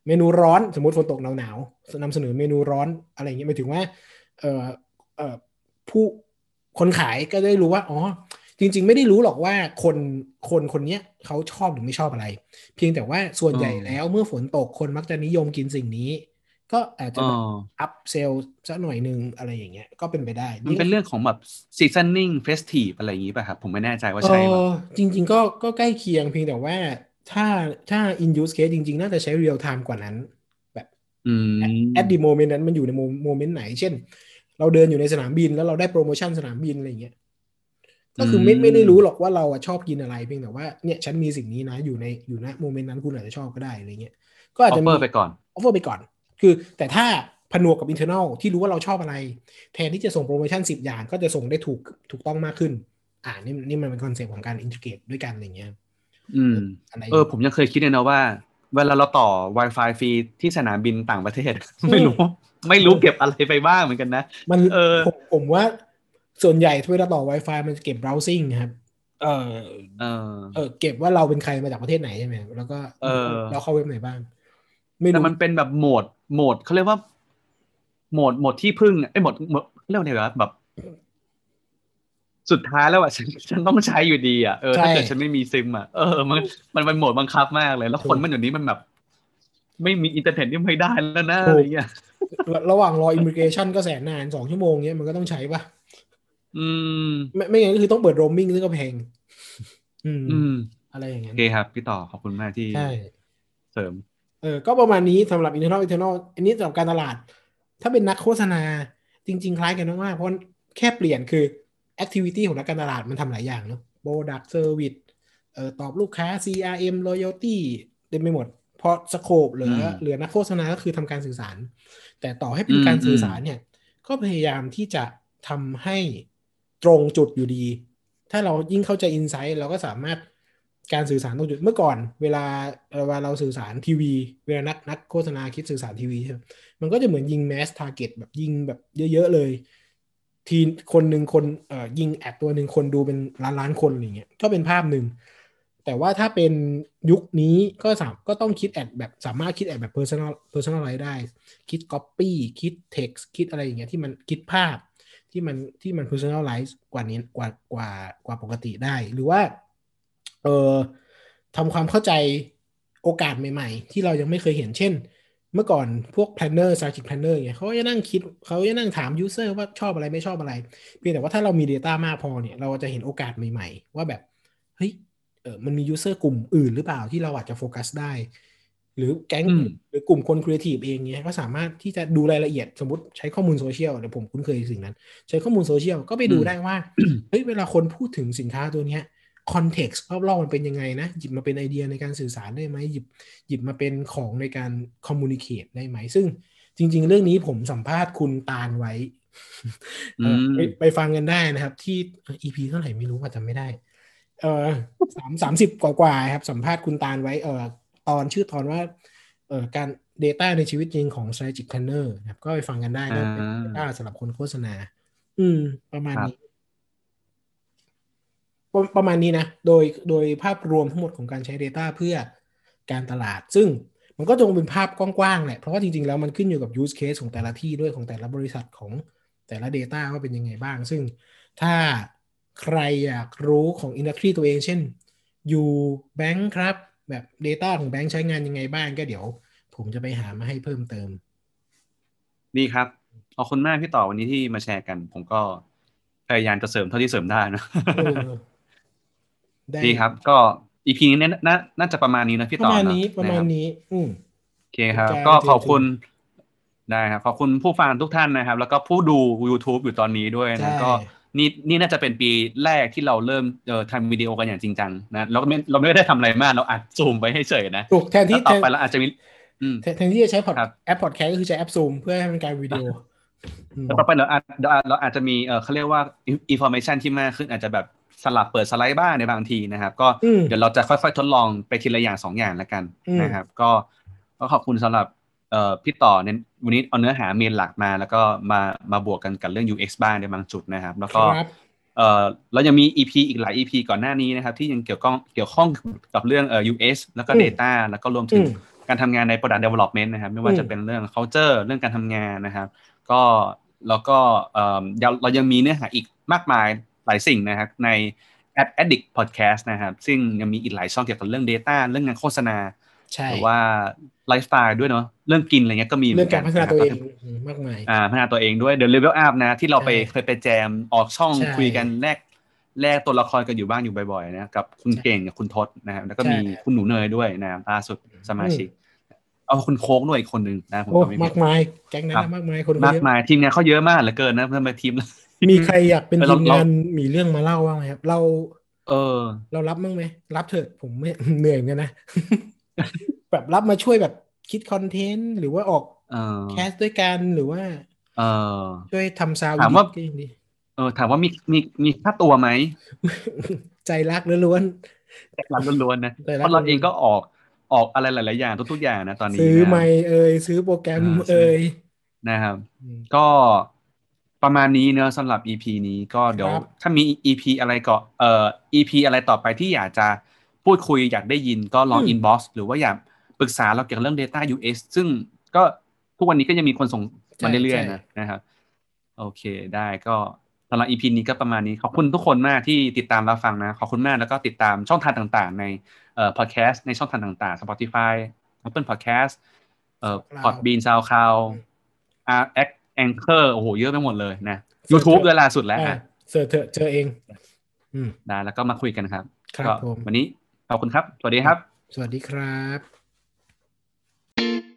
เมนูร้อนสมมติฝนตกหนาวหนาวๆนำเสนอเมนูร้อนอะไรอย่างเงี้ยหมายถึงว่า เอ่อเอ่อผู้คนขายก็ได้รู้ว่าอ๋อจริง ๆ ไม่ได้รู้หรอกว่าคนคนคนเนี้ยเขาชอบหรือไม่ชอบอะไร เพียงแต่ว่าส่วนใหญ่อ๋อแล้วเมื่อฝนตกคนมักจะนิยมกินสิ่งนี้ ก็อาจจะอ๋แบบออัพเซลสักหน่อยหนึ่งอะไรอย่างเงี้ย ก็เป็นไปได้ มันเป็นเเรื่องของแบบ seasoning festive อะไรอย่างนี้ป่ะครับ ผมไม่แน่ใจว่าใช่เอป่ะอจริง ๆ ก็ก็ใกล้เคียงเพียงแต่ว่าถ้าถ้า in use case จริง ๆ น่าจะใช้ real time กว่านั้น แบบอืม at the moment นั้นมันอยู่ใน moment ไหน เช่น เราเดินอยู่ในสนามบินแล้วเราได้โปรโมชั่นสนามบินอะไรอย่างเงี้ยก็คือไม่อืมไม่ได้รู้หรอกว่าเราอะชอบกินอะไรเพียงแต่ว่าเนี่ยฉันมีสิ่งนี้นะอยู่ในอยู่ณ moment นั้นคุณอาจจะชอบก็ได้อะไรเงี้ยก็อาจจะมี offer ไปก่อน offer ไปก่อน คือแต่ถ้าผนวกกับ internal ที่รู้ว่าเราชอบอะไร แทนที่จะส่งโปรโมชั่นสิบอย่าง ก็จะส่งได้ถูกถูกต้องมากขึ้น อ่านี่นี่มันเป็น concept ของการ integrate ด้วยกันอะไรเงี้ยอืมอะไรเออผมยังเคยคิดเลยนะว่า เวลาเราต่อ Wi-Fi ฟรีที่สนามบินต่างประเทศ ไม่รู้ ไม่รู้เก็บอะไรไปบ้างเหมือนกันนะ มันเออผมผมว่าส่วนใหญ่เวลาต่อ Wi-Fi มันจะเก็บ browsing ครับเออเออเออ เก็บว่าเราเป็นใครมาจากประเทศไหนใช่ไหมแล้วก็ เออเราเข้าเว็บไหนบ้าง ไม่แต่รู้มันเป็นแบบโหมด โหมดเขาเรียกว่า โหมดโหมดที่พึ่งไอ้โหมดโหมดเรียกว่าไงวะแบบ สุดท้ายแล้วอะฉันฉันต้องใช้อยู่ดีอะเออใช่ถ้าเกิดฉันไม่มีซิมอะเออมันมันเป็นโหมดบังคับมากเลย แล้วคนมันอยู่นี้มันแบบ ไม่มีอินเทอร์เน็ตนี่ไม่ได้แล้วนะอะไรเงี้ยระระหว่างรอ immigration ก็แสนนานสองชั่วโมงเนี้ยมันก็ต้องใช้ปะอืม ไม่ไม่งั้นก็คือต้องเปิดโรมมิ่งซึ่งก็แพงอืมอืมอะไรอย่างโอเงี้ยเคครับ พี่ต่อขอบคุณมากที่ใช่เสริม เออก็ประมาณนี้สำหรับ internal internal อันนี้สำหรับการตลาด ถ้าเป็นนักโฆษณาจริง ๆ คล้ายกันมากๆเพราะแค่เปลี่ยนคือ activity ของนักการตลาดมันทำหลายอย่างเนาะ product service เอ่อตอบลูกค้า CRM loyalty เต็มไปหมด พอสโคปเหลืออืมเหลือนักโฆษณาก็คือทำการสื่อสาร แต่ต่อให้เป็นอืมการสื่ออมสารเนี่ย ก็พยายามที่จะทำให้ตรงจุดอยู่ดี ถ้าเรายิ่งเข้าใจ insight เราก็สามารถ การสื่อสารตรงจุดเมื่อก่อน เวลาเวลาเราสื่อสารทีวี เวลานักนักโฆษณาคิดสื่อสารทีวีใช่ไหมมันก็จะเหมือนยิง mass target แบบยิงแบบเยอะ ๆ เลย ทีคนหนึ่งคนเอ่อยิง ad ตัวหนึ่งคนดูเป็นล้านล้านคนอะไรเงี้ยก็เป็นภาพหนึ่ง แต่ว่าถ้าเป็นยุคนี้ก็สามก็ต้องคิด ad แบบสามารถคิด ad แบบ personal personalize ได้ คิด copy คิด text คิดอะไรอย่างเงี้ยที่มันคิดภาพที่มันที่มัน personalize กว่านี้กว่ากว่ากว่าปกติได้หรือว่า เอ่อทำความเข้าใจโอกาสใหม่ ๆ ที่เรายังไม่เคยเห็นเช่น เมื่อก่อนพวก planner strategic planner อย่างเงี้ยเขาก็จะนั่งคิดเขาจะนั่งถาม user ว่าชอบอะไรไม่ชอบอะไร เพียงแต่ว่าถ้าเรามี Data มากพอเนี่ยเราจะเห็นโอกาสใหม่ ๆ ว่าแบบเฮ้ยเออมันมี user กลุ่มอื่นหรือเปล่าที่เราอาจจะโฟกัสได้ หรือแก๊งอืมหรือกลุ่มคนครีเอทีฟเองเนี้ยก็สามารถที่จะดูรายละเอียดสมมติใช้ข้อมูลโซเชียลเดี๋ยวผมคุ้นเคยสิ่งนั้น ใช้ข้อมูลโซเชียลก็ไปดูอืมได้ว่าเฮ้ยเวลาคนพูดถึงสินค้าตัวเนี้ย context รอบๆมันเป็นยังไงนะ หยิบมาเป็นไอเดียในการสื่อสารได้ไหมหยิบหยิบมาเป็นของในการ communicate ได้ไหม ซึ่งจริง ๆ เรื่องนี้ผมสัมภาษณ์คุณตาลไว้เออไปอืมไปฟังกันได้นะครับ ที่ EP เท่าไหร่ไม่รู้ว่าจำไม่ได้ เออสามสามสิบกว่าๆครับ สัมภาษณ์คุณตาลไว้เออตอนชื่อตอนว่าเออการ Data ในชีวิตจริงของ Strategic Planner นะครับ ก็ไปฟังกันได้นะเป็น Data สำหรับคนโฆษณา อืม ประมาณครับนี้ ประประมาณนี้นะ โดยโดยภาพรวมทั้งหมดของการใช้ Data เพื่อการตลาด ซึ่งมันก็จงเป็นภาพกว้างๆแหละ เพราะว่าจริงๆ แล้วมันขึ้นอยู่กับ use case ของแต่ละที่ด้วยของแต่ละบริษัทของแต่ละ Data ว่าเป็นยังไงบ้าง ซึ่งถ้าใครอยากรู้ของ industry ตัวเอง เช่นอยู่แบงค์ครับ แบบ Data ของแบงค์ใช้งานยังไงบ้างก็เดี๋ยว ผมจะไปหามาให้เพิ่มเติม ดีครับขอบคุณมากพี่ต่อวันนี้ที่มาแชร์กัน ผมก็พยายามจะเสริมเท่าที่เสริมได้นะเออได้ดีครับ ก็อีพีนี้น่าน่าน่าจะประมาณนี้นะพี่ปต่อระมาณเนอนี้ประมาณคบนี้ อืมโอเคครับเป็นการก็ขอบคุณเจอได้ครับขอบคุณผู้ฟังทุกท่านนะครับ แล้วก็ผู้ดู YouTube อยู่ตอนนี้ด้วยใช่นะก็นี่นี่น่าจะเป็นปีแรกที่เราเริ่มเอ่อทำวิดีโอกันอย่างจริงจังนะเราก็ไม่เราไม่ได้ทำอะไรมากเราอัดซูมไปให้เฉยนะถูกแทนที่แล้วต่อไปแทนเราอาจจะมีอืมแทนแทนที่จะใช้พอดครับแอปพอดแคสต์ก็คือใช้แอปซูมเพื่อให้เป็นการวิดีโออืมแล้วต่อไปเราอาจเราเราอาจจะมีเออเขาเรียกว่า information ที่มากขึ้นอาจจะแบบ สลับเปิดสไลด์บ้างในบางทีนะครับ ก็อืมเดี๋ยวเราจะค่อยๆ ทดลองไปทีละอย่างสองอย่างแล้วกันอืมนะครับ ก็ก็ขอบคุณสำหรับเอ่อพี่ต่อเน้นวันนี้เอาเนื้อหาเมนหลักมา แล้วก็มามาบวกกันกับเรื่อง UX บ้างในบางจุดนะครับ แล้วก็ครับเอ่อเรายังมี EP อีกหลาย EP ก่อนหน้านี้นะครับ ที่ยังเกี่ยวข้องเกี่ยวข้องกับเรื่องเอ่อ US แล้วก็อืม Data แล้วก็รวมถึงอืมการทำงานใน Product Development นะครับ ไม่ว่าอืมจะเป็นเรื่อง culture เรื่องการทำงานนะครับ ก็แล้วก็เอ่อเราเรายังมีเนื้อหาอีกมากมายห ลายสิ่งนะครับใน Ad Addict Podcast นะครับ ซึ่งยังมีอีกหลายช่องเกี่ยวกับเรื่อง Data เรื่องงานโฆษณาใช่หรือว่าไลฟ์สไตล์ด้วยเนาะเรื่องกินอะไรเงี้ยก็มีหเรื่มืองการพัฒนาตัวเองะคบอืมมากมายอ่าพัฒนาตัวเองด้วย The Level Up นะที่เราไปใช่เคยไปแจมออกช่องใช่คุยกันแลกแลกตัวละครกันอยู่บ้างอยู่บ่อยๆนะกับคุณเก่งกับคุณทศนะครับแล้วก็ใช่มีคุณหนูเนยด้วยนะครับล่าสุดสมาชิกเอาคุณโค้กด้วยอีกคนหนึ่งนะผมโอ้ก็ไม่มากมายแก๊งนั้นครันะบมากมายคนมากเยอะมายทีมงานเขาเยอะมากเหลือเกินนะทำไมทีม มีใครอยากเป็นเออทีเรามเรางานมีเรื่องมาเล่าบ้างไหมครับ เรา เออ เรารับบ้างไหมรับเถอะผมไม่เหนื่อยเหมือนกันนะแบบรับมาช่วยแบบคิดคอนเทนต์หรือว่าออกเออแคสด้วยกันหรือว่า เออช่วยทำซาวด์ถามว่าก็ยังดีเออถามว่ามีมีมีค่าตัวไหม ใจรักล้วนแต่รันล้วนๆนะแต่รักเพราะเราล้วนๆเองก็ออกออกอะไรหลาย ๆ อย่างทุกๆอย่างนะตอนๆนี้ซื้อนะไมค์เอ่ยซื้อโปรแกรมอ่าซื้อเอ่ยนะครับอืมก็ ประมาณนี้เนอะสำหรับ EP นี้ก็เดี๋ยวครับถ้ามี EP อะไรก็เอ่อ EP อะไรต่อไปที่อยากจะพูดคุยอยากได้ยินก็ลองอืม inbox หรือว่าอยากปรึกษาเราเกี่ยวกับเรื่อง Data US ซึ่งก็ทุกวันนี้ก็ยังมีคนส่งมาเรื่อยๆนะนะครับโอเคได้ก็สำหรับ EP นี้ก็ประมาณนี้ ขอบคุณทุกคนมากที่ติดตามรับฟังนะ ขอบคุณมากแล้วก็ติดตามช่องทางต่างๆ ในเอ่อ podcast ในช่องทางต่างๆ Spotify Apple Podcast เอ่อ SoundCloud แองเกอร์โอ้โหเยอะไปหมดเลยนะ YouTube ด้วยล่าสุดแล้วเจอร์ชเจอเองได้แล้วก็มาคุยกันครับครับวันนี้ขอบคุณครับ สวัสดีครับ สวัสดีครับ